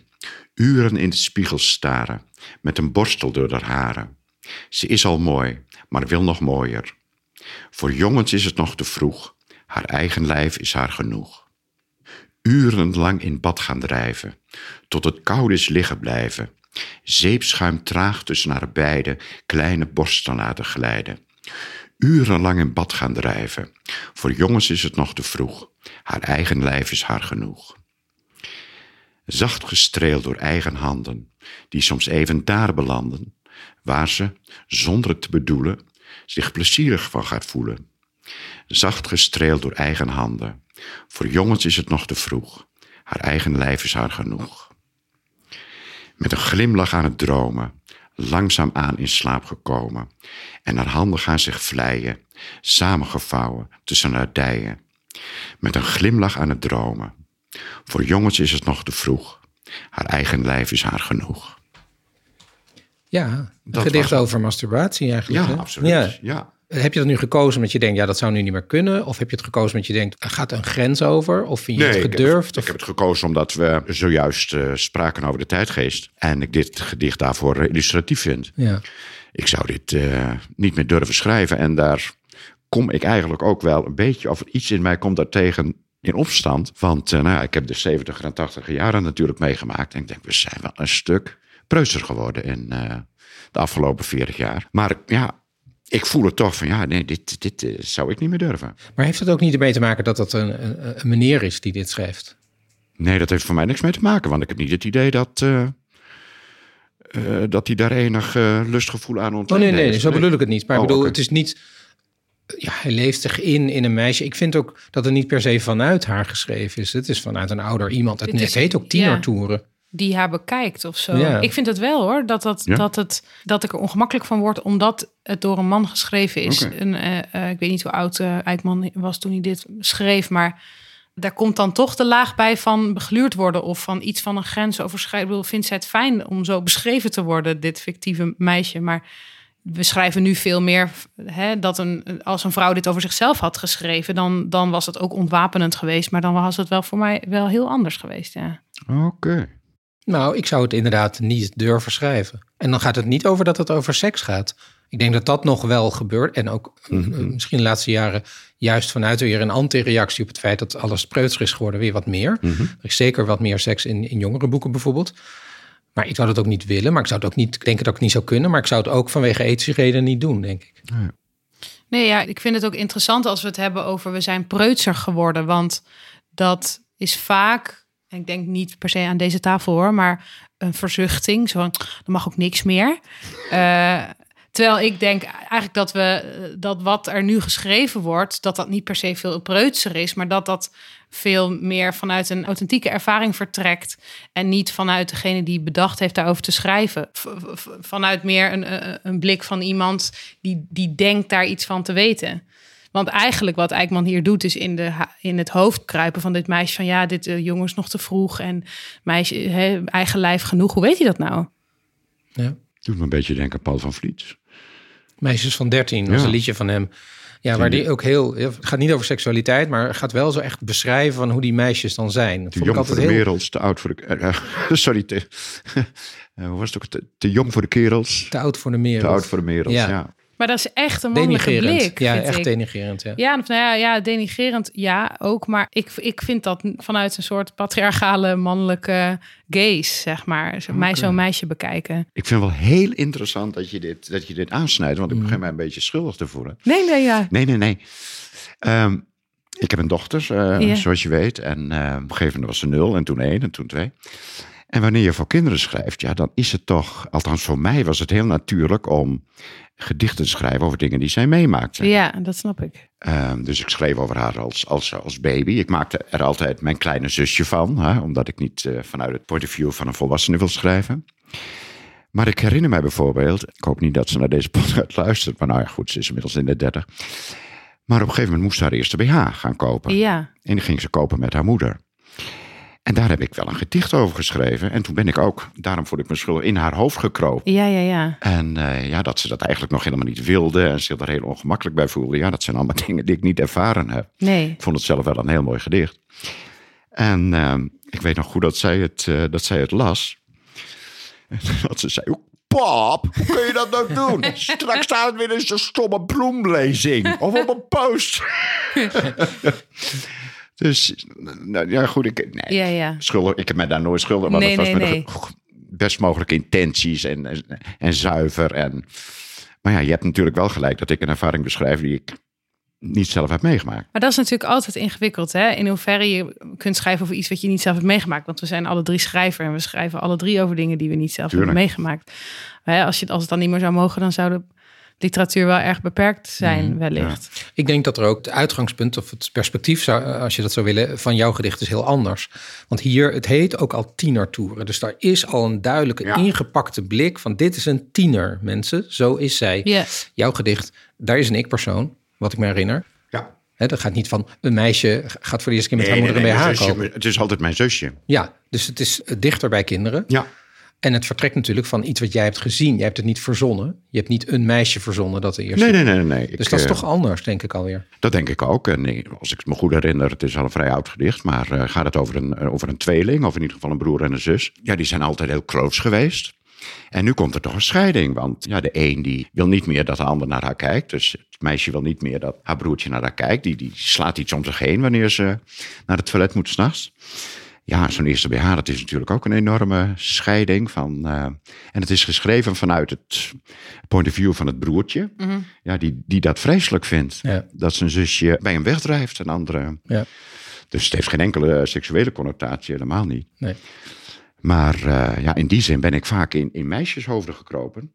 Uren in de spiegel staren, met een borstel door haar haren. Ze is al mooi, maar wil nog mooier. Voor jongens is het nog te vroeg, haar eigen lijf is haar genoeg. Urenlang in bad gaan drijven, tot het koud is liggen blijven. Zeepschuim traag tussen haar beide kleine borsten laten glijden. Urenlang in bad gaan drijven, voor jongens is het nog te vroeg, haar eigen lijf is haar genoeg. Zacht gestreeld door eigen handen, die soms even daar belanden, waar ze, zonder het te bedoelen, zich plezierig van gaat voelen. Zacht gestreeld door eigen handen, voor jongens is het nog te vroeg, haar eigen lijf is haar genoeg. Met een glimlach aan het dromen, langzaam aan in slaap gekomen, en haar handen gaan zich vleien, samengevouwen tussen haar dijen. Met een glimlach aan het dromen, voor jongens is het nog te vroeg. Haar eigen lijf is haar genoeg. Ja, een gedicht over masturbatie eigenlijk. Ja, hè? absoluut. Ja. Ja. Heb je dat nu gekozen omdat je denkt, ja, dat zou nu niet meer kunnen? Of heb je het gekozen omdat je denkt, er gaat een grens over? Of vind je het ik heb- gedurfd? Ik, heb het gekozen omdat we zojuist eh, spraken over de tijdgeest. En ik dit gedicht daarvoor illustratief vind. Ja. Ik zou dit eh, niet meer durven schrijven. En daar kom ik eigenlijk ook wel een beetje, of iets in mij komt daartegen in opstand. Want eh, nou ja, ik heb de 70 en 80 jaren natuurlijk meegemaakt. En ik denk, we zijn wel een stuk preutser geworden in eh, de afgelopen 40 jaar. Maar ja, ik voel het toch van, ja, nee, dit, dit eh, zou ik niet meer durven. Maar heeft het ook niet ermee te maken dat dat een, een, een meneer is die dit schrijft? Nee, dat heeft voor mij niks mee te maken. Want ik heb niet het idee dat, eh, eh, dat hij daar enig eh, lustgevoel aan Oh ontleent. nee, nee, nee, zo bedoel ik het niet. Maar Oh, ik bedoel, oké. het is niet... Ja, hij leeft zich in in een meisje. Ik vind ook dat het niet per se vanuit haar geschreven is. Het is vanuit een ouder iemand. Het, het is- heet ook tienertoeren. Die haar bekijkt of zo. Ja. Ik vind het wel hoor, dat, dat, Ja? dat, het, dat ik er ongemakkelijk van word, omdat het door een man geschreven is. Een, eh, eh, ik weet niet hoe oud eh Eikman was toen hij dit schreef, maar daar komt dan toch de laag bij van begluurd worden of van iets van een grens overschrijden. Ik bedoel, vindt zij het fijn om zo beschreven te worden, dit fictieve meisje, maar we schrijven nu veel meer hè, dat een, als een vrouw dit over zichzelf had geschreven, dan, dan was het ook ontwapenend geweest. Maar dan was het wel voor mij wel heel anders geweest. Ja. Oké. Nou, ik zou het inderdaad niet durven schrijven. En dan gaat het niet over dat het over seks gaat. Ik denk dat dat nog wel gebeurt. En ook eh, misschien de laatste jaren juist vanuit weer een antireactie op het feit dat alles preutser is geworden, weer wat meer. Er is zeker wat meer seks in, in jongere boeken bijvoorbeeld. Maar ik zou dat ook niet willen, maar ik zou het ook niet denken dat ik niet zou kunnen. Maar ik zou het ook vanwege ethische redenen niet doen, denk ik. Nee, ja, ik vind het ook interessant als we het hebben over we zijn preutser geworden. Want dat is vaak, ik denk niet per se aan deze tafel hoor, maar een verzuchting. Zo van, er mag ook niks meer. Eh, terwijl ik denk eigenlijk dat we eh, dat wat er nu geschreven wordt, dat dat niet per se veel preutser is, maar dat dat veel meer vanuit een authentieke ervaring vertrekt en niet vanuit degene die bedacht heeft daarover te schrijven. Vanuit meer een, een- een blik van iemand die, die denkt daar iets van te weten. Want eigenlijk wat Eikman hier doet, is in, de, in het hoofd kruipen van dit meisje. Van ja, dit eh, jongen is nog te vroeg en meisje, hè, eigen lijf genoeg. Hoe weet hij dat nou? Ja. Doet me een beetje denken aan Paul van Vliet. Meisjes van 13 was Ja. een liedje van hem. Ja, waar die ook heel. Het gaat niet over seksualiteit, maar gaat wel zo echt beschrijven van hoe die meisjes dan zijn. Dat Te jong voor de heel. wereld, te oud voor de... eh, eh, sorry, te, eh, hoe was het ook? Te, te jong voor de kerels, Te oud voor de meer. te oud voor de wereld. Ja. Ja. Maar dat is echt een mannelijke Denigerend. blik, ja, vind echt ik. denigerend. Ja. Ja, of nou ja, ja, denigerend, ja, ook. Maar ik, ik vind dat vanuit een soort patriarchale mannelijke gaze, zeg maar. Zo, Mij zo'n meisje bekijken. Ik vind het wel heel interessant dat je dit, dat je dit aansnijdt, want ik begin mij een beetje schuldig te voelen. Nee, nee, ja. Nee, nee, nee. Ehm, ik heb een dochter, eh, zoals je weet. En eh, op een gegeven moment was ze nul en toen één en toen twee. En wanneer je voor kinderen schrijft, ja, dan is het toch, althans voor mij was het heel natuurlijk om gedichten te schrijven over dingen die zij meemaakte. Ja, dat snap ik. Ehm, dus ik schreef over haar als, als, als baby. Ik maakte er altijd mijn kleine zusje van, hè, omdat ik niet eh, vanuit het point of view van een volwassene wil schrijven. Maar ik herinner mij bijvoorbeeld, ik hoop niet dat ze naar deze podcast luistert, maar nou ja, goed, ze is inmiddels in de dertig. Maar op een gegeven moment moest ze haar eerste BH gaan kopen. Ja, En die ging ze kopen met haar moeder. En daar heb ik wel een gedicht over geschreven. En toen ben ik ook, daarom voel ik me schuldig, in haar hoofd gekropen. ja, ja, ja. En eh, ja, dat ze dat eigenlijk nog helemaal niet wilde en zich daar heel ongemakkelijk bij voelde. Ja, dat zijn allemaal dingen die ik niet ervaren heb. Nee. Ik vond het zelf wel een heel mooi gedicht. En ehm, ik weet nog goed dat zij het, eh, dat zij het las. En dat ze zei, "Oh, pap, hoe kun je dat nou doen? Straks staat het weer in zo'n stomme bloemlezing. Of op een post. Dus, nou, ja goed, ik, nee, Ja, ja. schuldig, ik heb mij daar nooit schuldig. Want Nee, het was nee, met nee. best mogelijke intenties en, en, en zuiver. En, maar ja, je hebt natuurlijk wel gelijk dat ik een ervaring beschrijf die ik niet zelf heb meegemaakt. Maar dat is natuurlijk altijd ingewikkeld, hè? In hoeverre je kunt schrijven over iets wat je niet zelf hebt meegemaakt. Want we zijn alle drie schrijver en we schrijven alle drie over dingen die we niet zelf Tuurlijk. hebben meegemaakt. Als, je, als het dan niet meer zou mogen, dan zou de literatuur wel erg beperkt zijn, Mm, wellicht. Ik denk dat er ook het uitgangspunt of het perspectief, zou, als je dat zou willen, van jouw gedicht is heel anders. Want hier, het heet ook al tienertoeren. Dus daar is al een duidelijke Ja. ingepakte blik van dit is een tiener, mensen. Zo is zij. Ja. Jouw gedicht, daar is een ik-persoon, wat ik me herinner. Ja. Hè, dat gaat niet van een meisje gaat voor de eerste keer met Nee, haar moeder nee, BH zusje, kopen. het is altijd mijn zusje. Ja, dus het is dichter bij kinderen. Ja. En het vertrekt natuurlijk van iets wat jij hebt gezien. Jij hebt het niet verzonnen. Je hebt niet een meisje verzonnen dat de eerste. Nee, nee, nee, nee. Ik, Dus dat is eh, toch anders, denk ik alweer. Dat denk ik ook. En als ik het me goed herinner, het is al een vrij oud gedicht. Maar eh, gaat het over een, eh, over een tweeling, of in ieder geval een broer en een zus? Ja, die zijn altijd heel close geweest. En nu komt er toch een scheiding. Want ja, de een die wil niet meer dat de ander naar haar kijkt. Dus het meisje wil niet meer dat haar broertje naar haar kijkt. Die, die slaat iets om zich heen wanneer ze naar het toilet moet s'nachts. Ja, zo'n eerste BH, dat is natuurlijk ook een enorme scheiding. Van, eh, en het is geschreven vanuit het point of view van het broertje. Ja, die, die dat vreselijk vindt. Ja. Dat zijn zusje bij hem wegdrijft en andere. Ja. Dus het heeft geen enkele seksuele connotatie, helemaal niet. Nee. Maar eh, ja, in die zin ben ik vaak in, in meisjeshoofden gekropen.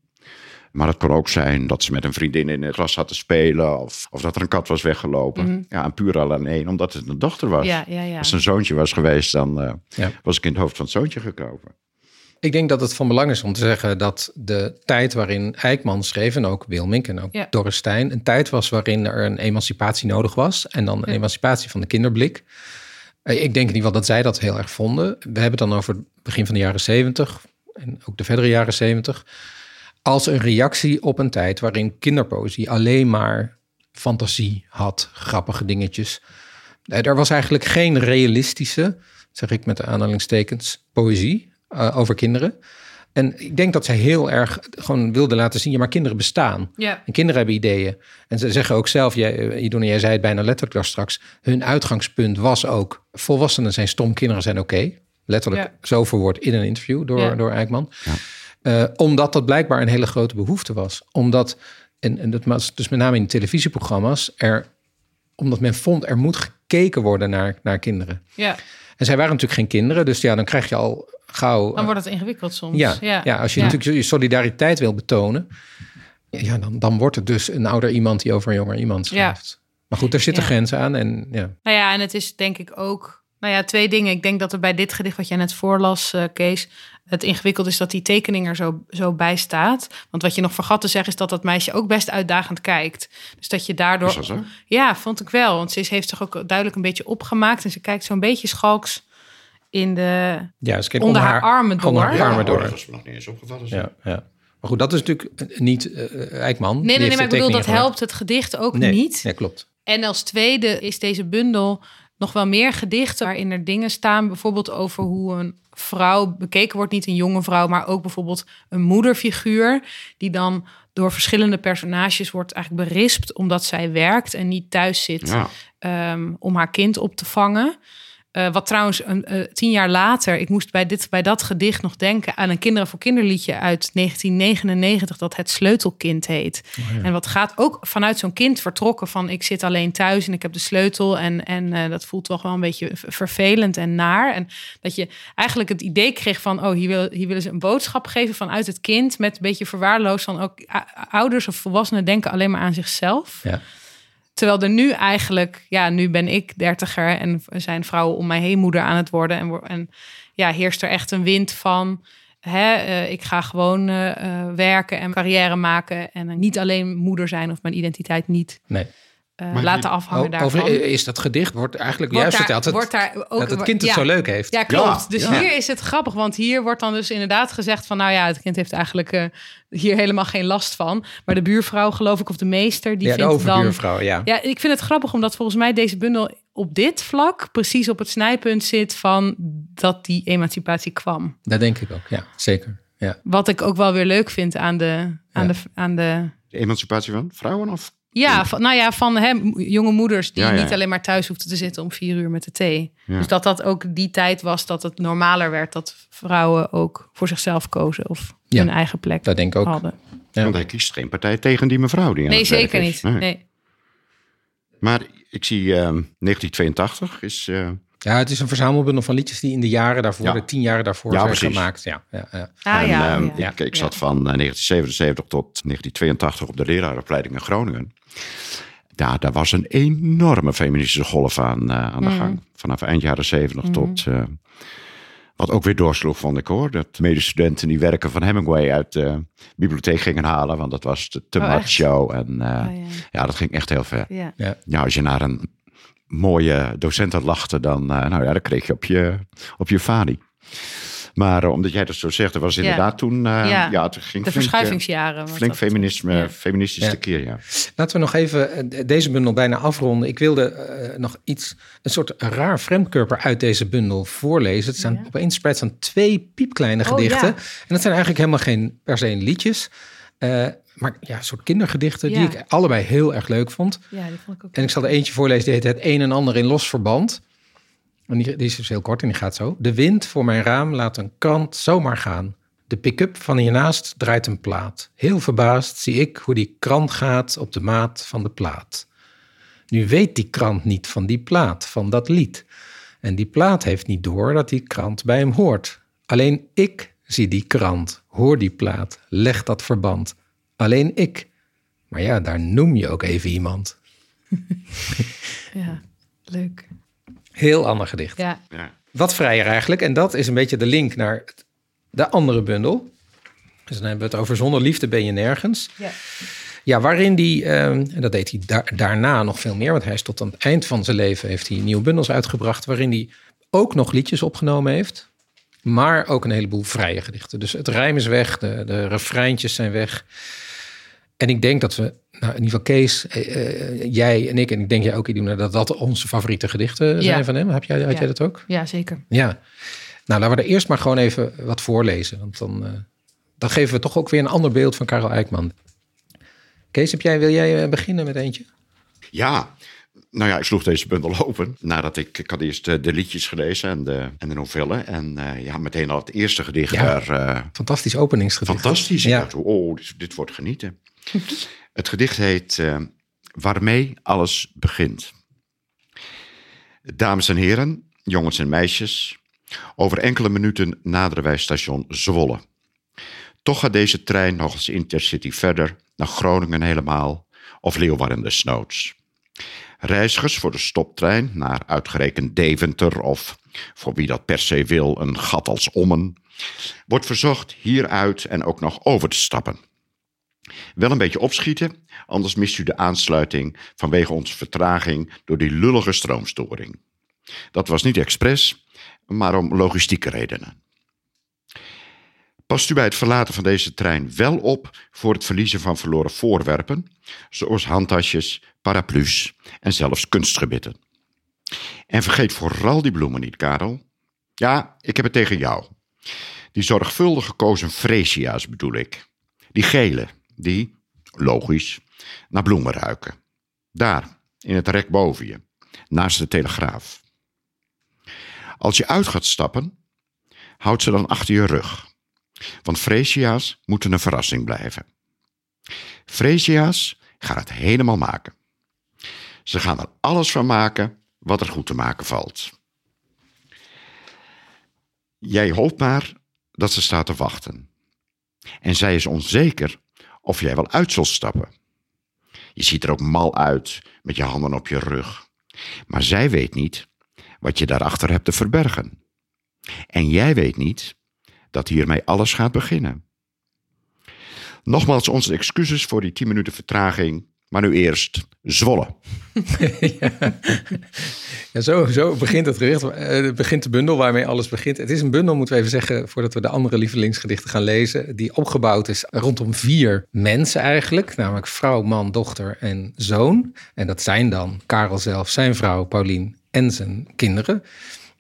Maar het kon ook zijn dat ze met een vriendin in het gras zat te spelen. Of, of dat er een kat was weggelopen. Ja, en puur al aan één, omdat het een dochter was. Ja, ja, ja. Als het een zoontje was geweest, dan eh, Ja. was ik in het hoofd van het zoontje gekropen. Ik denk dat het van belang is om te zeggen dat de tijd waarin Eijkman schreef... en ook Wilmink en ook Ja. Doris Stijn... een tijd was waarin er een emancipatie nodig was... en dan een emancipatie van de kinderblik. Eh, Ik denk in ieder geval dat zij dat heel erg vonden. We hebben het dan over het begin van de jaren zeventig... en ook de verdere jaren zeventig... als een reactie op een tijd waarin kinderpoëzie alleen maar fantasie had, grappige dingetjes. Eh, Er was eigenlijk geen realistische, zeg ik met de aanhalingstekens, poëzie eh, over kinderen. En ik denk dat zij heel erg gewoon wilde laten zien, ja, maar kinderen bestaan. Ja. En kinderen hebben ideeën. En ze zeggen ook zelf, jij, eh, Idone, jij zei het bijna letterlijk daar straks, hun uitgangspunt was ook, volwassenen zijn stom, kinderen zijn oké. Letterlijk Ja. zo verwoord in een interview door, Ja. door Eijkman. Eh, omdat dat blijkbaar een hele grote behoefte was. Omdat, en, en dat was dus met name in televisieprogramma's, er, omdat men vond er moet gekeken worden naar, naar kinderen. ja. En zij waren natuurlijk geen kinderen, dus ja, dan krijg je al gauw. Dan wordt het ingewikkeld soms. ja, ja. als je natuurlijk je solidariteit wil betonen, ja, dan, dan wordt het dus een ouder iemand die over een jonger iemand schrijft. Maar goed, er zitten Ja. grenzen aan en ja. Nou ja, en het is denk ik ook... Nou ja, twee dingen. Ik denk dat er bij dit gedicht wat jij net voorlas, eh, Kees... het ingewikkeld is dat die tekening er zo, zo bij staat. Want wat je nog vergat te zeggen is dat dat meisje ook best uitdagend kijkt. Dus dat je daardoor... Is dat zo? Ja, vond ik wel. Want ze heeft zich ook duidelijk een beetje opgemaakt. En ze kijkt zo'n beetje schalks in de... ja dus kijk, Onder haar armen door. Onder haar Ja, armen door. dat was me nog niet eens opgevallen. Ja, ja. Maar goed, dat is natuurlijk niet Eijkman. Die Nee, nee, nee, maar ik bedoel, dat helpt het gedicht ook. Nee, niet. Ja, klopt. En als tweede is deze bundel nog wel meer gedichten waarin er dingen staan, bijvoorbeeld over hoe een vrouw bekeken wordt, niet een jonge vrouw, maar ook bijvoorbeeld een moederfiguur die dan door verschillende personages wordt eigenlijk berispt omdat zij werkt en niet thuis zit Ja. ehm, om haar kind op te vangen. Eh, wat trouwens een, eh, tien jaar later, ik moest bij, dit, bij dat gedicht nog denken aan een Kinderen voor Kinderliedje uit 1999 dat Het Sleutelkind heet. En wat gaat ook vanuit zo'n kind vertrokken van ik zit alleen thuis en ik heb de sleutel en, en eh, dat voelt toch wel een beetje vervelend en naar. En dat je eigenlijk het idee kreeg van oh hier, wil, hier willen ze een boodschap geven vanuit het kind met een beetje verwaarloosd van ook ouders of volwassenen denken alleen maar aan zichzelf. Ja. Terwijl er nu eigenlijk, ja, nu ben ik dertiger en zijn vrouwen om mij heen moeder aan het worden. En, en ja, heerst er echt een wind van. Hè, eh, ik ga gewoon eh, eh, werken en carrière maken. En niet alleen moeder zijn of mijn identiteit niet Nee. Eh, Maar laten afhangen O- daarvan. Over, is dat gedicht wordt eigenlijk Wordt juist daar- verteld dat, wordt daar ook- dat het kind het ja. zo leuk heeft. Ja, klopt. Ja, dus ja. hier is het grappig, want hier wordt dan dus inderdaad gezegd van, nou ja, het kind heeft eigenlijk eh, hier helemaal geen last van. Maar de buurvrouw, geloof ik, of de meester, die ja, de vindt dan overbuurvrouw, ja. ja, ik vind het grappig omdat volgens mij deze bundel op dit vlak precies op het snijpunt zit van dat die emancipatie kwam. Dat denk ik ook, ja, zeker. Ja. Wat ik ook wel weer leuk vind aan de. Aan Ja. de, aan de De emancipatie van vrouwen of? Ja, van, nou ja, van hè, jonge moeders die Ja, ja, niet alleen maar thuis hoefden te zitten om vier uur met de thee. Ja. Dus dat dat ook die tijd was dat het normaler werd dat vrouwen ook voor zichzelf kozen of Ja. hun eigen plek Dat denk ik ook. hadden. Ja. Want hij kiest geen partij tegen die mevrouw die aan Nee, het werk zeker is. niet. Nee. Nee. Maar ik zie ehm, 1982 is... eh, Ja, het is een verzamelbundel van liedjes die in de jaren daarvoor, Ja. de tien jaren daarvoor Ja, zijn precies. gemaakt. Ja, ja, ja. Ah, en, ja, ehm, ja. ik, ik zat Ja. van eh, 1977 tot 1982 op de leraaropleiding in Groningen. Ja, daar was een enorme feministische golf aan, eh, aan de Mhm. gang. Vanaf eind jaren 70 tot... eh, wat ook weer doorsloeg, vond ik hoor. Dat medestudenten die werken van Hemingway uit de bibliotheek gingen halen. Want dat was te, te Oh, macho. En eh, Oh, ja. ja, dat ging echt heel ver. Ja. Ja, als je naar een mooie docent had lachte, dan, eh, nou ja, dan kreeg je op je, op je fani. Maar eh, omdat jij dat zo zegt, er was Ja. inderdaad toen, eh, Ja. ja. het ging De flink, eh, verschuivingsjaren. was flink feminisme, Ja. feministisch Ja. tekeer, ja. Laten we nog even deze bundel bijna afronden. Ik wilde nog iets, een soort raar vreemdkörper uit deze bundel voorlezen. Het zijn Ja. op één spreid staan twee piepkleine Oh, gedichten. ja. En dat zijn eigenlijk helemaal geen per se liedjes. Eh, maar ja, een soort kindergedichten die ik allebei heel erg leuk vond. Ja, die vond ik ook. En ik zal er eentje voorlezen, die heet Het een en ander in los verband. En die, die is dus heel kort en die gaat zo. De wind voor mijn raam laat een krant zomaar gaan. De pick-up van hiernaast draait een plaat. Heel verbaasd zie ik hoe die krant gaat op de maat van de plaat. Nu weet die krant niet van die plaat, van dat lied. En die plaat heeft niet door dat die krant bij hem hoort. Alleen ik zie die krant, hoor die plaat, leg dat verband. Alleen ik. Maar ja, daar noem je ook even iemand. Ja, leuk. Heel ander gedicht. Ja, ja. Wat vrijer eigenlijk. En dat is een beetje de link naar de andere bundel. Dus dan hebben we het over zonder liefde ben je nergens. ja. Ja, waarin die, ehm, en dat deed hij da- daarna nog veel meer, want hij is tot aan het eind van zijn leven heeft hij nieuwe bundels uitgebracht, waarin hij ook nog liedjes opgenomen heeft, maar ook een heleboel vrije gedichten. Dus het rijm is weg, de, de refreintjes zijn weg. En ik denk dat we, nou in ieder geval Kees, eh, eh, jij en ik, en ik denk jij ook, Iduna, dat dat onze favoriete gedichten zijn Ja. van hem. Heb jij, had Ja. jij dat ook? ja zeker. Ja. Nou, laten we er eerst maar gewoon even wat voorlezen. Want dan, eh, dan geven we toch ook weer een ander beeld van Karel Eijkman. Kees, heb jij, wil jij beginnen met eentje? Ja, nou ja, ik sloeg deze bundel open nadat ik, ik had eerst de liedjes gelezen en de, en de novelle. En eh, ja, meteen al het eerste gedicht Ja. daar... eh, Fantastisch openingsgedicht. Fantastisch. Ja. Dacht, oh, dit, dit wordt genieten. het gedicht heet eh, Waarmee alles begint. Dames en heren, jongens en meisjes. Over enkele minuten naderen wij station Zwolle. Toch gaat deze trein nog eens intercity verder, naar Groningen helemaal, of Leeuwarden desnoods. Reizigers voor de stoptrein naar uitgerekend Deventer of, voor wie dat per se wil, een gat als Ommen, wordt verzocht hieruit en ook nog over te stappen. Wel een beetje opschieten, anders mist u de aansluiting vanwege onze vertraging door die lullige stroomstoring. Dat was niet expres, maar om logistieke redenen. Past u bij het verlaten van deze trein wel op voor het verliezen van verloren voorwerpen, zoals handtasjes, paraplu's en zelfs kunstgebitten. En vergeet vooral die bloemen niet, Karel. Ja, ik heb het tegen jou. Die zorgvuldig gekozen freesia's bedoel ik. Die gele, die, logisch, naar bloemen ruiken. Daar, in het rek boven je, naast de telegraaf. Als je uit gaat stappen, houd ze dan achter je rug. Want Fresia's moeten een verrassing blijven. Fresia's gaan het helemaal maken. Ze gaan er alles van maken wat er goed te maken valt. Jij hoopt maar dat ze staat te wachten. En zij is onzeker of jij wel uit zult stappen. Je ziet er ook mal uit met je handen op je rug. Maar zij weet niet wat je daarachter hebt te verbergen. En jij weet niet dat hiermee alles gaat beginnen. Nogmaals onze excuses voor die 10 minuten vertraging. Maar nu eerst Zwolle. ja, zo, zo begint het gericht. Het begint de bundel waarmee alles begint. Het is een bundel, moeten we even zeggen, voordat we de andere lievelingsgedichten gaan lezen. Die opgebouwd is rondom vier mensen eigenlijk. Namelijk vrouw, man, dochter en zoon. En dat zijn dan Karel zelf, zijn vrouw Paulien en zijn kinderen.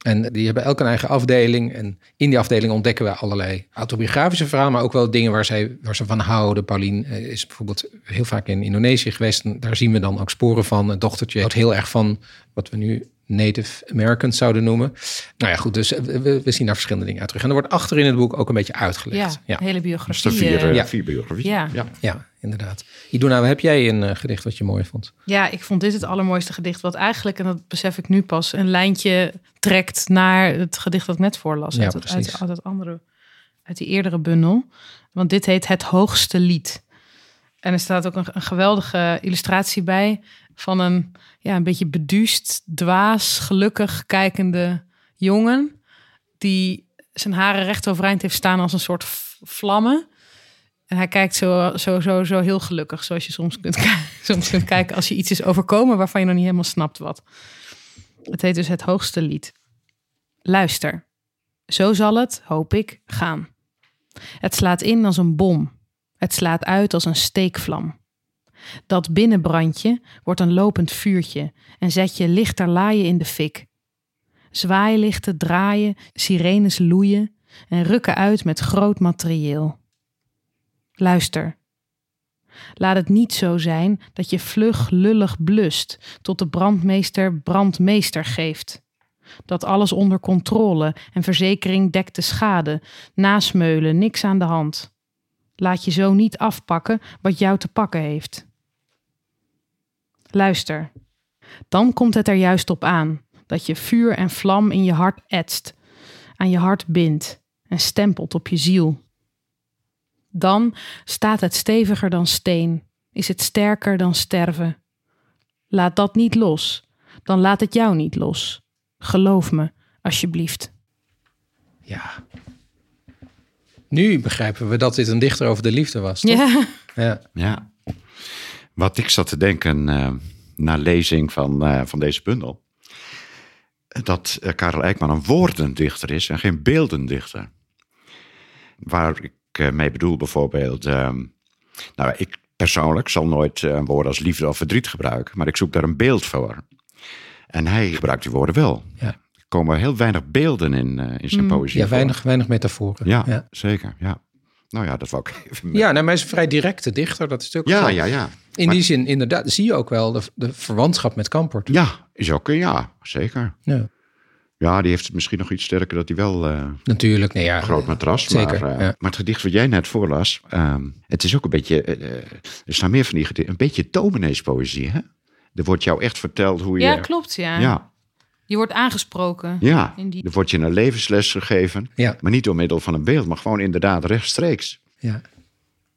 En die hebben elk een eigen afdeling. En in die afdeling ontdekken we allerlei autobiografische verhalen, maar ook wel dingen waar, zij, waar ze van houden. Paulien eh, is bijvoorbeeld heel vaak in Indonesië geweest. En daar zien we dan ook sporen van. Een dochtertje houdt heel erg van wat we nu Native Americans zouden noemen. Nou ja, goed, dus we, we, zien daar verschillende dingen uit terug. En er wordt achter in het boek ook een beetje uitgelegd. Ja, hele biografie. vier, uh, ja. vier biografie. Ja. ja. ja, inderdaad. Iduna, heb jij een uh, gedicht wat je mooi vond? Ja, ik vond dit het allermooiste gedicht. Wat eigenlijk, en dat besef ik nu pas, een lijntje trekt naar het gedicht dat ik net voorlas. Ja, uit, het, uit, uit het andere, uit die eerdere bundel. Want dit heet Het Hoogste Lied. En er staat ook een, een geweldige illustratie bij van een, ja, een beetje beduust, dwaas, gelukkig kijkende jongen. Die zijn haren recht overeind heeft staan als een soort vlammen. En hij kijkt zo, zo, zo, zo heel gelukkig, zoals je soms kunt, soms kunt kijken als je iets is overkomen waarvan je nog niet helemaal snapt wat. Het heet dus Het Hoogste Lied. Luister, zo zal het, hoop ik, gaan. Het slaat in als een bom. Het slaat uit als een steekvlam. Dat binnenbrandje wordt een lopend vuurtje en zet je lichter laaien in de fik. Zwaailichten draaien, sirenes loeien en rukken uit met groot materieel. Luister. Laat het niet zo zijn dat je vlug lullig blust tot de brandmeester brandmeester geeft. Dat alles onder controle en verzekering dekt de schade, nasmeulen, niks aan de hand. Laat je zo niet afpakken wat jou te pakken heeft. Luister, dan komt het er juist op aan dat je vuur en vlam in je hart etst, aan je hart bindt en stempelt op je ziel. Dan staat het steviger dan steen, is het sterker dan sterven. Laat dat niet los, dan laat het jou niet los. Geloof me, alsjeblieft. Ja. Nu begrijpen we dat dit een dichter over de liefde was. Toch? Ja. ja. Ja. Wat ik zat te denken uh, na lezing van, uh, van deze bundel. Dat uh, Karel Eijkman een woordendichter is en geen beeldendichter. Waar ik mee bedoel bijvoorbeeld. nou, ik persoonlijk zal nooit een woord als liefde of verdriet gebruiken. Maar ik zoek daar een beeld voor. En hij gebruikt die woorden wel. Ja. Er komen heel weinig beelden in, in zijn poëzie. Ja, voor. weinig, weinig metaforen. Ja, ja. zeker. Ja. Nou ja, dat wou ik even. Ja, nou, maar hij is een vrij directe dichter. Dat is natuurlijk Ja, wel- ja, ja. In Maar- die zin, inderdaad, zie je ook wel de, de verwantschap met Kampert. Ja, is ook een ja, zeker. Ja. Ja, die heeft het misschien nog iets sterker dat hij wel eh, Natuurlijk, nee, ja. groot matras. zeker, Maar, eh, ja. maar het gedicht wat jij net voorlas, ehm, het is ook een beetje, eh, eh, er staan meer van die gedichten, een beetje domineespoëzie, hè? Er wordt jou echt verteld hoe je... Ja, klopt, ja. Ja, Je wordt aangesproken. ja. Die- Er wordt je een levensles gegeven, Ja. maar niet door middel van een beeld, maar gewoon inderdaad rechtstreeks. Ja.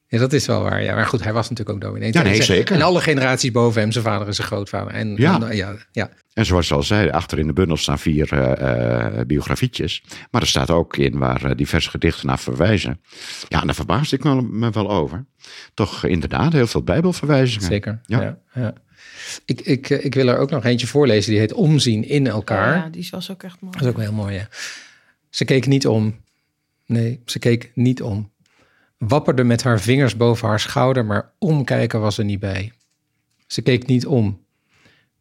ja, dat is wel waar. Ja, maar goed, hij was natuurlijk ook dominee. Ja, nee, En- zeker. En alle generaties boven hem, zijn vader en zijn grootvader. En, Ja. en, ja, ja. En zoals je al zei, achter in de bundel staan vier eh, eh, biografietjes. Maar er staat ook in waar eh, diverse gedichten naar verwijzen. Ja, en daar verbaasde ik me, me wel over. Toch inderdaad heel veel bijbelverwijzingen. zeker. Ja. Ja. Ja, Ik, ik, eh, ik wil er ook nog eentje voorlezen. Die heet Omzien in elkaar. Ja, die was ook echt mooi. Dat is ook wel heel mooi, ja. Ze keek niet om. Nee, ze keek niet om. Wapperde met haar vingers boven haar schouder, maar omkijken was er niet bij. Ze keek niet om.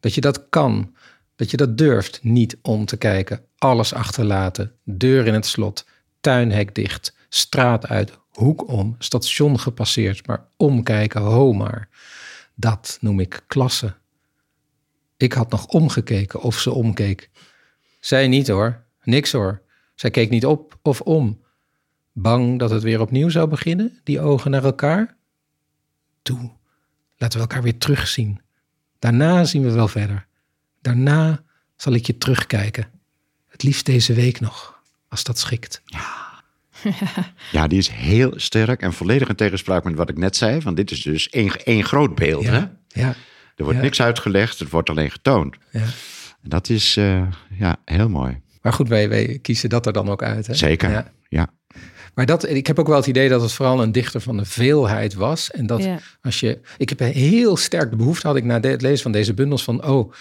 Dat je dat kan, dat je dat durft niet om te kijken. Alles achterlaten, deur in het slot, tuinhek dicht, straat uit, hoek om, station gepasseerd, maar omkijken, ho maar. Dat noem ik klasse. Ik had nog omgekeken of ze omkeek. Zij niet hoor, niks hoor. Zij keek niet op of om. Bang dat het weer opnieuw zou beginnen, die ogen naar elkaar? Toe, laten we elkaar weer terugzien. Daarna zien we wel verder. Daarna zal ik je terugkijken. Het liefst deze week nog, als dat schikt. Ja, die is heel sterk en volledig in tegenspraak met wat ik net zei. Want dit is dus één, één groot beeld. Hè? ja, Er wordt Ja. niks uitgelegd, het wordt alleen getoond. ja. En dat is eh, ja, heel mooi. Maar goed, wij, wij kiezen dat er dan ook uit. Hè? Zeker. Ja. Ja. Maar dat, ik heb ook wel het idee dat het vooral een dichter van de veelheid was. En dat Ja. als je. Ik heb heel sterk de behoefte had ik na het lezen van deze bundels van. Oh,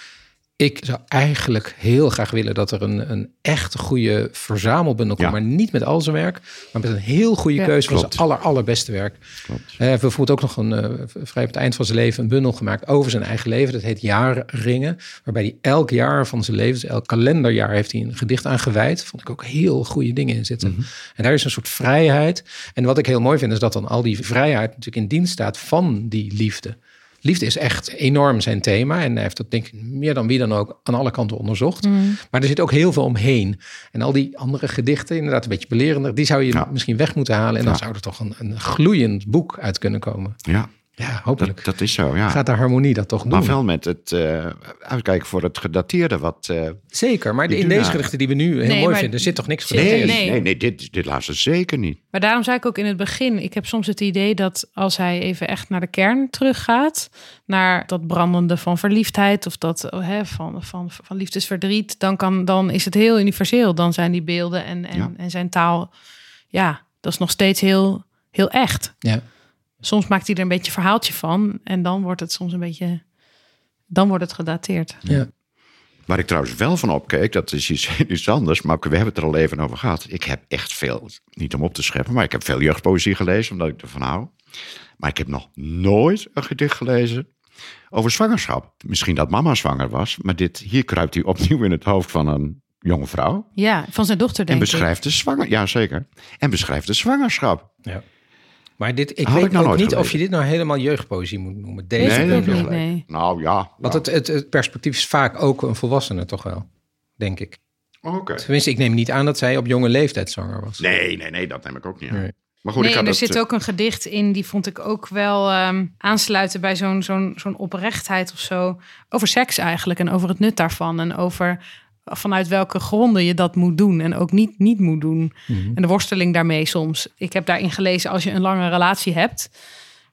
ik zou eigenlijk heel graag willen dat er een, een echt goede verzamelbundel komt. Ja. Maar niet met al zijn werk, maar met een heel goede Ja. keuze van zijn aller, allerbeste werk. Klopt. Eh, Hij heeft bijvoorbeeld ook nog een, eh, vrij op het eind van zijn leven een bundel gemaakt over zijn eigen leven. Dat heet Jaarringen. Waarbij hij elk jaar van zijn leven, dus elk kalenderjaar, heeft hij een gedicht aan gewijd. Vond ik ook heel goede dingen in zitten. En daar is een soort vrijheid. En wat ik heel mooi vind, is dat dan al die vrijheid natuurlijk in dienst staat van die liefde. Liefde is echt enorm zijn thema. En hij heeft dat denk ik meer dan wie dan ook aan alle kanten onderzocht. Maar er zit ook heel veel omheen. En al die andere gedichten, inderdaad een beetje belerender, die zou je Ja. misschien weg moeten halen. En dan zou er toch een, een gloeiend boek uit kunnen komen. ja, Ja, hopelijk. dat, dat is zo. Ja. Gaat de harmonie dat toch doen? maar wel met het eh, uitkijken voor het gedateerde wat... eh, Zeker, maar in deze gedichten die we nu heel Nee, mooi maar- vinden, zit toch niks Nee, gedateerd? nee, nee. nee, nee, dit, dit laatste zeker niet. Maar daarom zei ik ook in het begin, ik heb soms het idee dat als hij even echt naar de kern teruggaat, naar dat brandende van verliefdheid of dat oh, hè, van, van, van liefdesverdriet, dan, kan, dan is het heel universeel. Dan zijn die beelden en, en, Ja. en zijn taal, ja, dat is nog steeds heel, heel echt. Ja. Soms maakt hij er een beetje een verhaaltje van en dan wordt het soms een beetje, dan wordt het gedateerd. Ja. Waar ik trouwens wel van opkeek, dat is iets, iets anders, maar we hebben het er al even over gehad. Ik heb echt veel, niet om op te scheppen, maar ik heb veel jeugdpoëzie gelezen, omdat ik ervan hou. Maar ik heb nog nooit een gedicht gelezen over zwangerschap. Misschien dat mama zwanger was, maar dit, hier kruipt hij opnieuw in het hoofd van een jonge vrouw. Ja, van zijn dochter En denk ik. beschrijft de zwanger, ja zeker. En beschrijft de zwangerschap. Ja. Maar dit, ik Had weet ik nou ook nooit niet of je dit nou helemaal jeugdpoëzie moet noemen. Deze niet, gelijk. nee. Nou ja. Want het, het, het perspectief is vaak ook een volwassene toch wel, denk ik. Oké. Tenminste, ik neem niet aan dat zij op jonge leeftijd zwanger was. Nee, nee, nee, dat neem ik ook niet aan. Nee. Maar goed, nee, ik had en er dat, zit eh, ook een gedicht in, die vond ik ook wel ehm, aansluiten bij zo'n zo'n zo'n oprechtheid of zo. Over seks eigenlijk en over het nut daarvan. En over vanuit welke gronden je dat moet doen en ook niet, niet moet doen. En de worsteling daarmee soms. Ik heb daarin gelezen, als je een lange relatie hebt,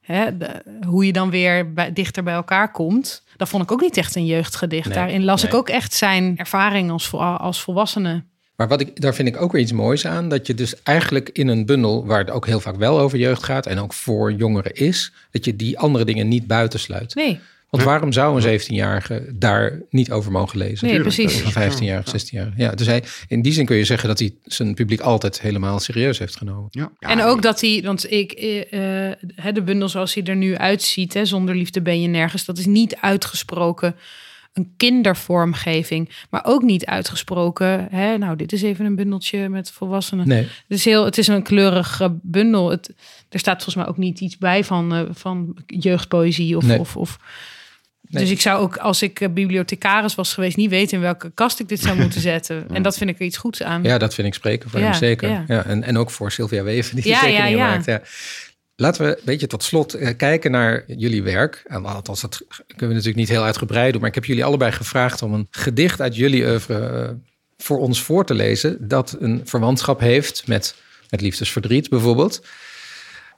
hè, de- hoe je dan weer bij, dichter bij elkaar komt. Dat vond ik ook niet echt een jeugdgedicht. Nee, Daarin las ik ook echt zijn ervaring als, als volwassene. Maar wat ik, daar vind ik ook weer iets moois aan. Dat je dus eigenlijk in een bundel, waar het ook heel vaak wel over jeugd gaat. En ook voor jongeren is. Dat je die andere dingen niet buitensluit. Nee, Want waarom zou een 17-jarige daar niet over mogen lezen? nee Tuurlijk, precies. Of een 15-jarige, 16-jarige. Ja, dus hij, in die zin kun je zeggen dat hij zijn publiek altijd helemaal serieus heeft genomen. ja. Ja, en ook dat hij, want ik, hè, de bundel zoals hij er nu uitziet, hè, zonder liefde ben je nergens, dat is niet uitgesproken een kindervormgeving, maar ook niet uitgesproken. Hè, nou, dit is even een bundeltje met volwassenen. Nee, Het is heel, het is een kleurige bundel. Het, er staat volgens mij ook niet iets bij van, eh, van jeugdpoëzie of, Nee. of, of Nee. Dus ik zou ook, als ik eh, bibliothecaris was geweest, niet weten in welke kast ik dit zou moeten zetten. En dat vind ik er iets goeds aan. ja, dat vind ik spreken voor Ja, hem zeker. ja. Ja. en, en ook voor Sylvia Weven, die Ja, tekeningen ja. maakt. Ja. Laten we een beetje tot slot eh, kijken naar jullie werk. En Althans, dat kunnen we natuurlijk niet heel uitgebreid doen. Maar ik heb jullie allebei gevraagd om een gedicht uit jullie oeuvre eh, voor ons voor te lezen. Dat een verwantschap heeft met, met liefdesverdriet bijvoorbeeld.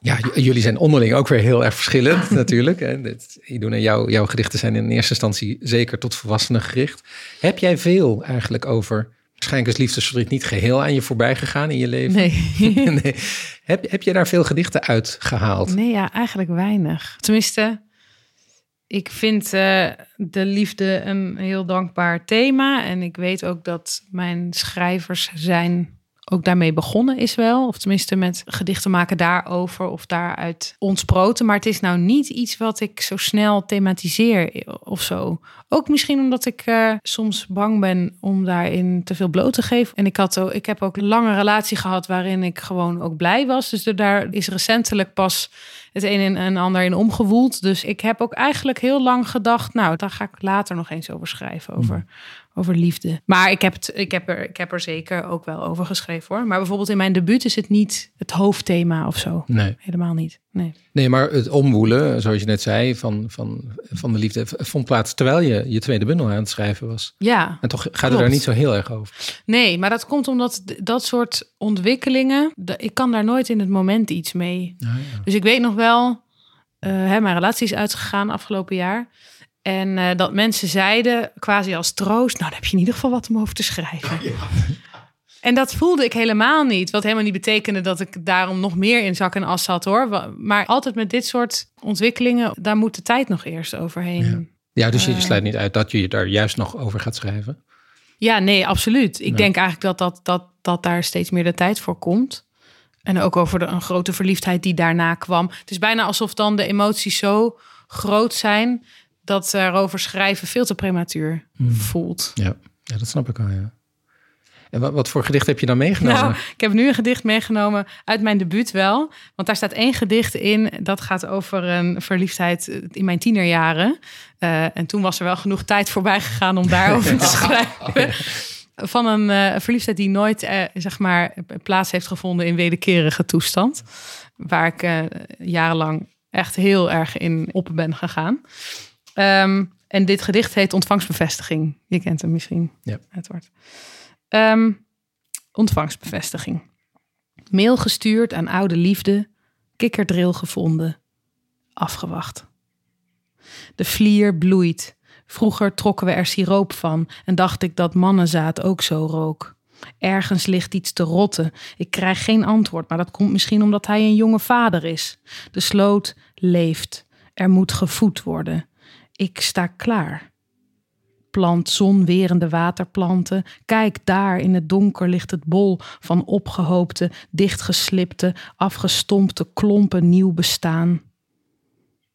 Ja, jullie zijn onderling ook weer heel erg verschillend natuurlijk. En dit, en jouw, jouw gedichten zijn in eerste instantie zeker tot volwassenen gericht. Heb jij veel eigenlijk over... Waarschijnlijk is liefdesverdriet niet geheel aan je voorbij gegaan in je leven. Nee. nee. Heb, heb je daar veel gedichten uit gehaald? Nee, ja, eigenlijk weinig. Tenminste, ik vind eh, de liefde een heel dankbaar thema. En ik weet ook dat mijn schrijvers zijn ook daarmee begonnen is wel. Of tenminste met gedichten maken daarover of daaruit ontsproten. Maar het is nou niet iets wat ik zo snel thematiseer of zo. Ook misschien omdat ik uh, soms bang ben om daarin te veel bloot te geven. En ik, had ook, ik heb ook een lange relatie gehad waarin ik gewoon ook blij was. Dus daar is recentelijk pas het een en ander in omgewoeld. Dus ik heb ook eigenlijk heel lang gedacht, nou, daar ga ik later nog eens over schrijven. Over, hmm. over liefde. Maar ik heb, het, ik, heb er, ik heb er zeker ook wel over geschreven hoor. Maar bijvoorbeeld in mijn debuut is het niet het hoofdthema of zo. Nee. Helemaal niet. Nee. nee, maar het omwoelen, zoals je net zei, van, van, van de liefde vond plaats terwijl je je tweede bundel aan het schrijven was. Ja. En toch gaat het daar niet zo heel erg over. Nee, maar dat komt omdat dat soort ontwikkelingen, ik kan daar nooit in het moment iets mee. ja. Dus ik weet nog wel, uh, hè, mijn relatie is uitgegaan afgelopen jaar. En uh, dat mensen zeiden, quasi als troost, nou dan heb je in ieder geval wat om over te schrijven. Ja. En dat voelde ik helemaal niet. Wat helemaal niet betekende dat ik daarom nog meer in zak en as zat hoor. Maar altijd met dit soort ontwikkelingen, daar moet de tijd nog eerst overheen. Ja, ja dus je uh, sluit niet uit dat je daar juist nog over gaat schrijven. Ja, nee, absoluut. Ik denk eigenlijk dat, dat, dat, dat daar steeds meer de tijd voor komt. En ook over de, een grote verliefdheid die daarna kwam. Het is bijna alsof dan de emoties zo groot zijn dat erover schrijven veel te prematuur hmm. voelt. Ja. ja, dat snap ik al, ja. En wat, wat, voor gedicht heb je dan meegenomen? Nou, ik heb nu een gedicht meegenomen uit mijn debuut wel. Want daar staat één gedicht in. Dat gaat over een verliefdheid in mijn tienerjaren. Uh, en toen was er wel genoeg tijd voorbij gegaan om daarover te schrijven. Van een uh, verliefdheid die nooit uh, zeg maar, plaats heeft gevonden in wederkerige toestand. Waar ik jarenlang echt heel erg in op ben gegaan. Um, en dit gedicht heet Ontvangstbevestiging. Je kent hem misschien, ja. Edward. Um, ontvangstbevestiging. Mail gestuurd aan oude liefde, kikkerdril gevonden, afgewacht. De vlier bloeit. Vroeger trokken we er siroop van en dacht ik dat mannenzaad ook zo rook. Ergens ligt iets te rotten. Ik krijg geen antwoord, maar dat komt misschien omdat hij een jonge vader is. De sloot leeft. Er moet gevoed worden. Ik sta klaar plant zonwerende waterplanten. Kijk, daar in het donker ligt het bol van opgehoopte, dichtgeslipte, afgestompte klompen nieuw bestaan.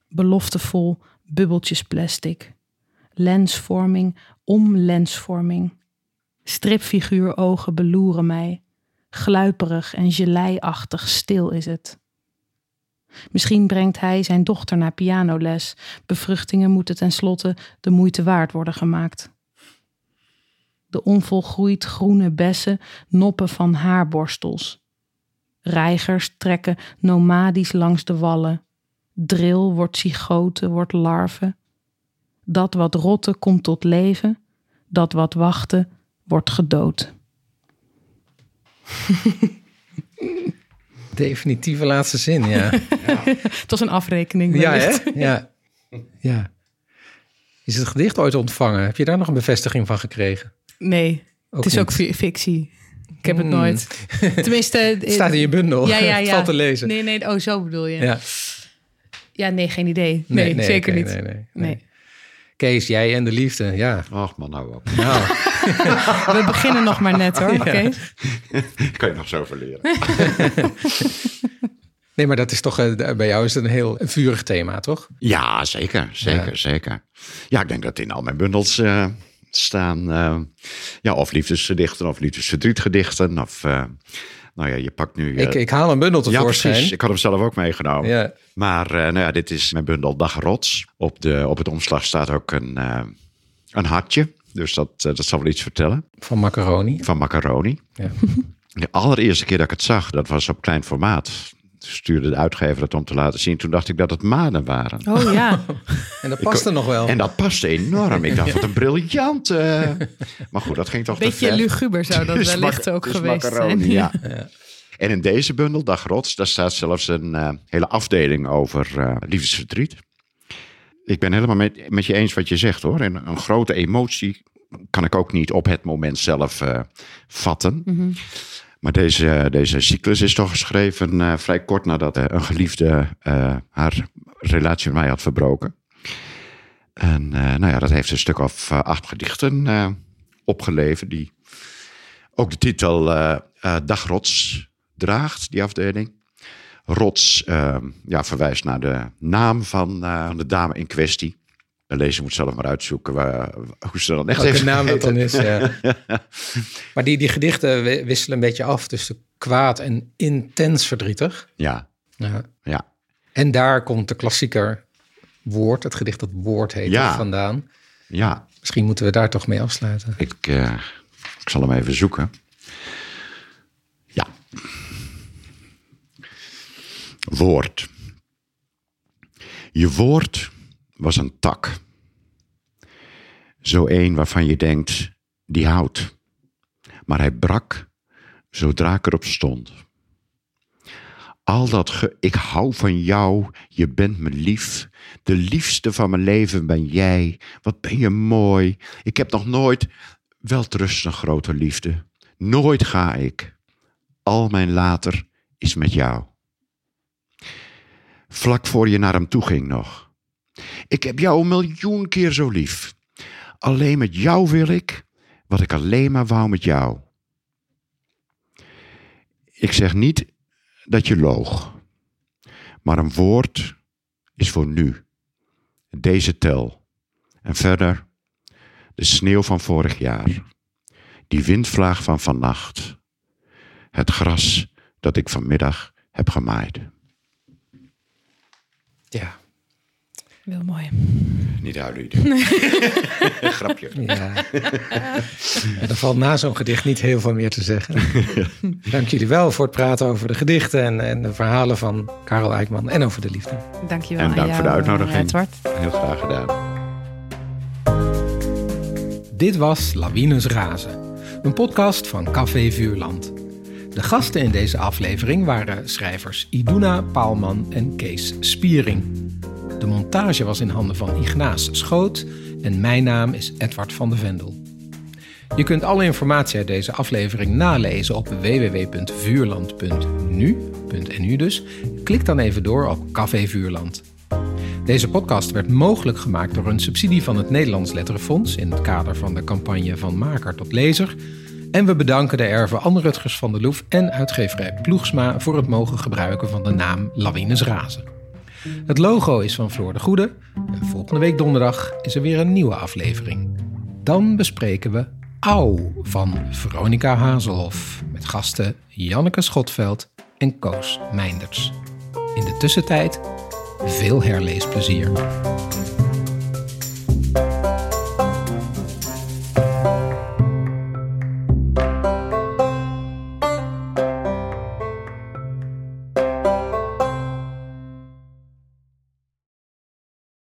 Beloftevol bubbeltjes plastic. Lensvorming om lensvorming. Stripfiguurogen beloeren mij. Gluiperig en geleiachtig stil is het. Misschien brengt hij zijn dochter naar pianoles. Bevruchtingen moeten tenslotte de moeite waard worden gemaakt. De onvolgroeid groene bessen noppen van haarborstels. Reigers trekken nomadisch langs de wallen. Dril wordt zygote, wordt larve. Dat wat rotte komt tot leven, dat wat wachten wordt gedood. Definitieve laatste zin, ja. ja. het was een afrekening. Ja, hè? Ja. ja. Is het gedicht ooit ontvangen? Heb je daar nog een bevestiging van gekregen? Nee, het is ook fictie. Ik heb het hmm. nooit. Tenminste... het staat in je bundel. Ja, ja, ja. valt te lezen. Nee, nee, oh, zo bedoel je. Ja, ja nee, geen idee. Nee, nee, zeker niet. nee, nee. nee. Kees, jij en de liefde, ja. Ach man, nou op. Nou. We beginnen nog maar net hoor, ja. Kees. kan je nog zo verleren. nee, maar dat is toch, eh, bij jou is het een heel vurig thema, toch? Ja, zeker, zeker, ja. zeker. Ja, ik denk dat in al mijn bundels uh, staan, uh, ja, of liefdesgedichten of liefdesverdrietgedichten of... Nou ja, je pakt nu... ik, ik haal een bundel tevoorschijn. Ja, precies. Ik had hem zelf ook meegenomen. Ja. Maar uh, nou ja, dit is mijn bundel Dagrots. Op, de, op het omslag staat ook een, uh, een hartje. Dus dat, dat zal wel iets vertellen. Van macaroni. Van macaroni. Ja. De allereerste keer dat ik het zag, dat was op klein formaat stuurde de uitgever het om te laten zien. Toen dacht ik dat het maden waren. Oh ja. en dat paste nog wel. En dat paste enorm. Ik dacht, wat een briljant. Uh... Maar goed, dat ging toch Beetje te ver. luguber zou dat dus wellicht ook geweest macaroni, zijn. Ja. ja. En in deze bundel, Dag Rots, daar staat zelfs een uh, hele afdeling over uh, liefdesverdriet. Ik ben helemaal met, met je eens wat je zegt hoor. En een grote emotie kan ik ook niet op het moment zelf vatten. Mm -hmm. Maar deze, deze cyclus is toch geschreven uh, vrij kort nadat uh, een geliefde uh, haar relatie met mij had verbroken. En nou ja, dat heeft een stuk of acht gedichten opgeleverd, die ook de titel eh, Dagrots draagt, die afdeling. Rots ja, verwijst naar de naam van de dame in kwestie. De lezer moet zelf maar uitzoeken waar, hoe ze dan echt Welke naam dat dan is. Ja. maar die, die gedichten wisselen een beetje af tussen kwaad en intens verdrietig. Ja. ja. ja. En daar komt de klassieker woord, het gedicht dat woord heet, Ja. vandaan. Ja, Misschien moeten we daar toch mee afsluiten. ik, eh, ik zal hem even zoeken. Ja. Woord. Je woord was een tak. Zo een waarvan je denkt, die houdt. Maar hij brak zodra ik erop stond. Al dat ge, ik hou van jou, je bent me lief. De liefste van mijn leven ben jij. Wat ben je mooi. Ik heb nog nooit, welterust een grote liefde. Nooit ga ik. Al mijn later is met jou. Vlak voor je naar hem toe ging nog. Ik heb jou een miljoen keer zo lief. Alleen met jou wil ik wat ik alleen maar wou met jou. Ik zeg niet dat je loog, maar een woord is voor nu. Deze tel. En verder de sneeuw van vorig jaar. Die windvlaag van vannacht. Het gras dat ik vanmiddag heb gemaaid. Ja. Heel mooi. Niet huilen, Ieder. Grapje. ja. En er valt na zo'n gedicht niet heel veel meer te zeggen. Dank jullie wel voor het praten over de gedichten en, en de verhalen van Karel Eijkman en over de liefde. Dankjewel En aan dank voor de uitnodiging. Edward. Heel graag gedaan. Dit was Lawines Razen, een podcast van Café Vuurland. De gasten in deze aflevering waren schrijvers Iduna Paalman en Kees Spiering. De montage was in handen van Ignaas Schoot en mijn naam is Edward van de Vendel. Je kunt alle informatie uit deze aflevering nalezen op www.vuurland.nu.nu dus. Klik dan even door op Café Vuurland. Deze podcast werd mogelijk gemaakt door een subsidie van het Nederlands Letterenfonds in het kader van de campagne Van Maker tot Lezer. En we bedanken de erven Anne Rutgers van der Loef en uitgeverij Ploegsma voor het mogen gebruiken van de naam Lawines Razen. Het logo is van Floor de Goede en volgende week donderdag is er weer een nieuwe aflevering. Dan bespreken we Auw van Veronica Hazelhoff met gasten Janneke Schotveld en Koos Meinders. In de tussentijd veel herleesplezier.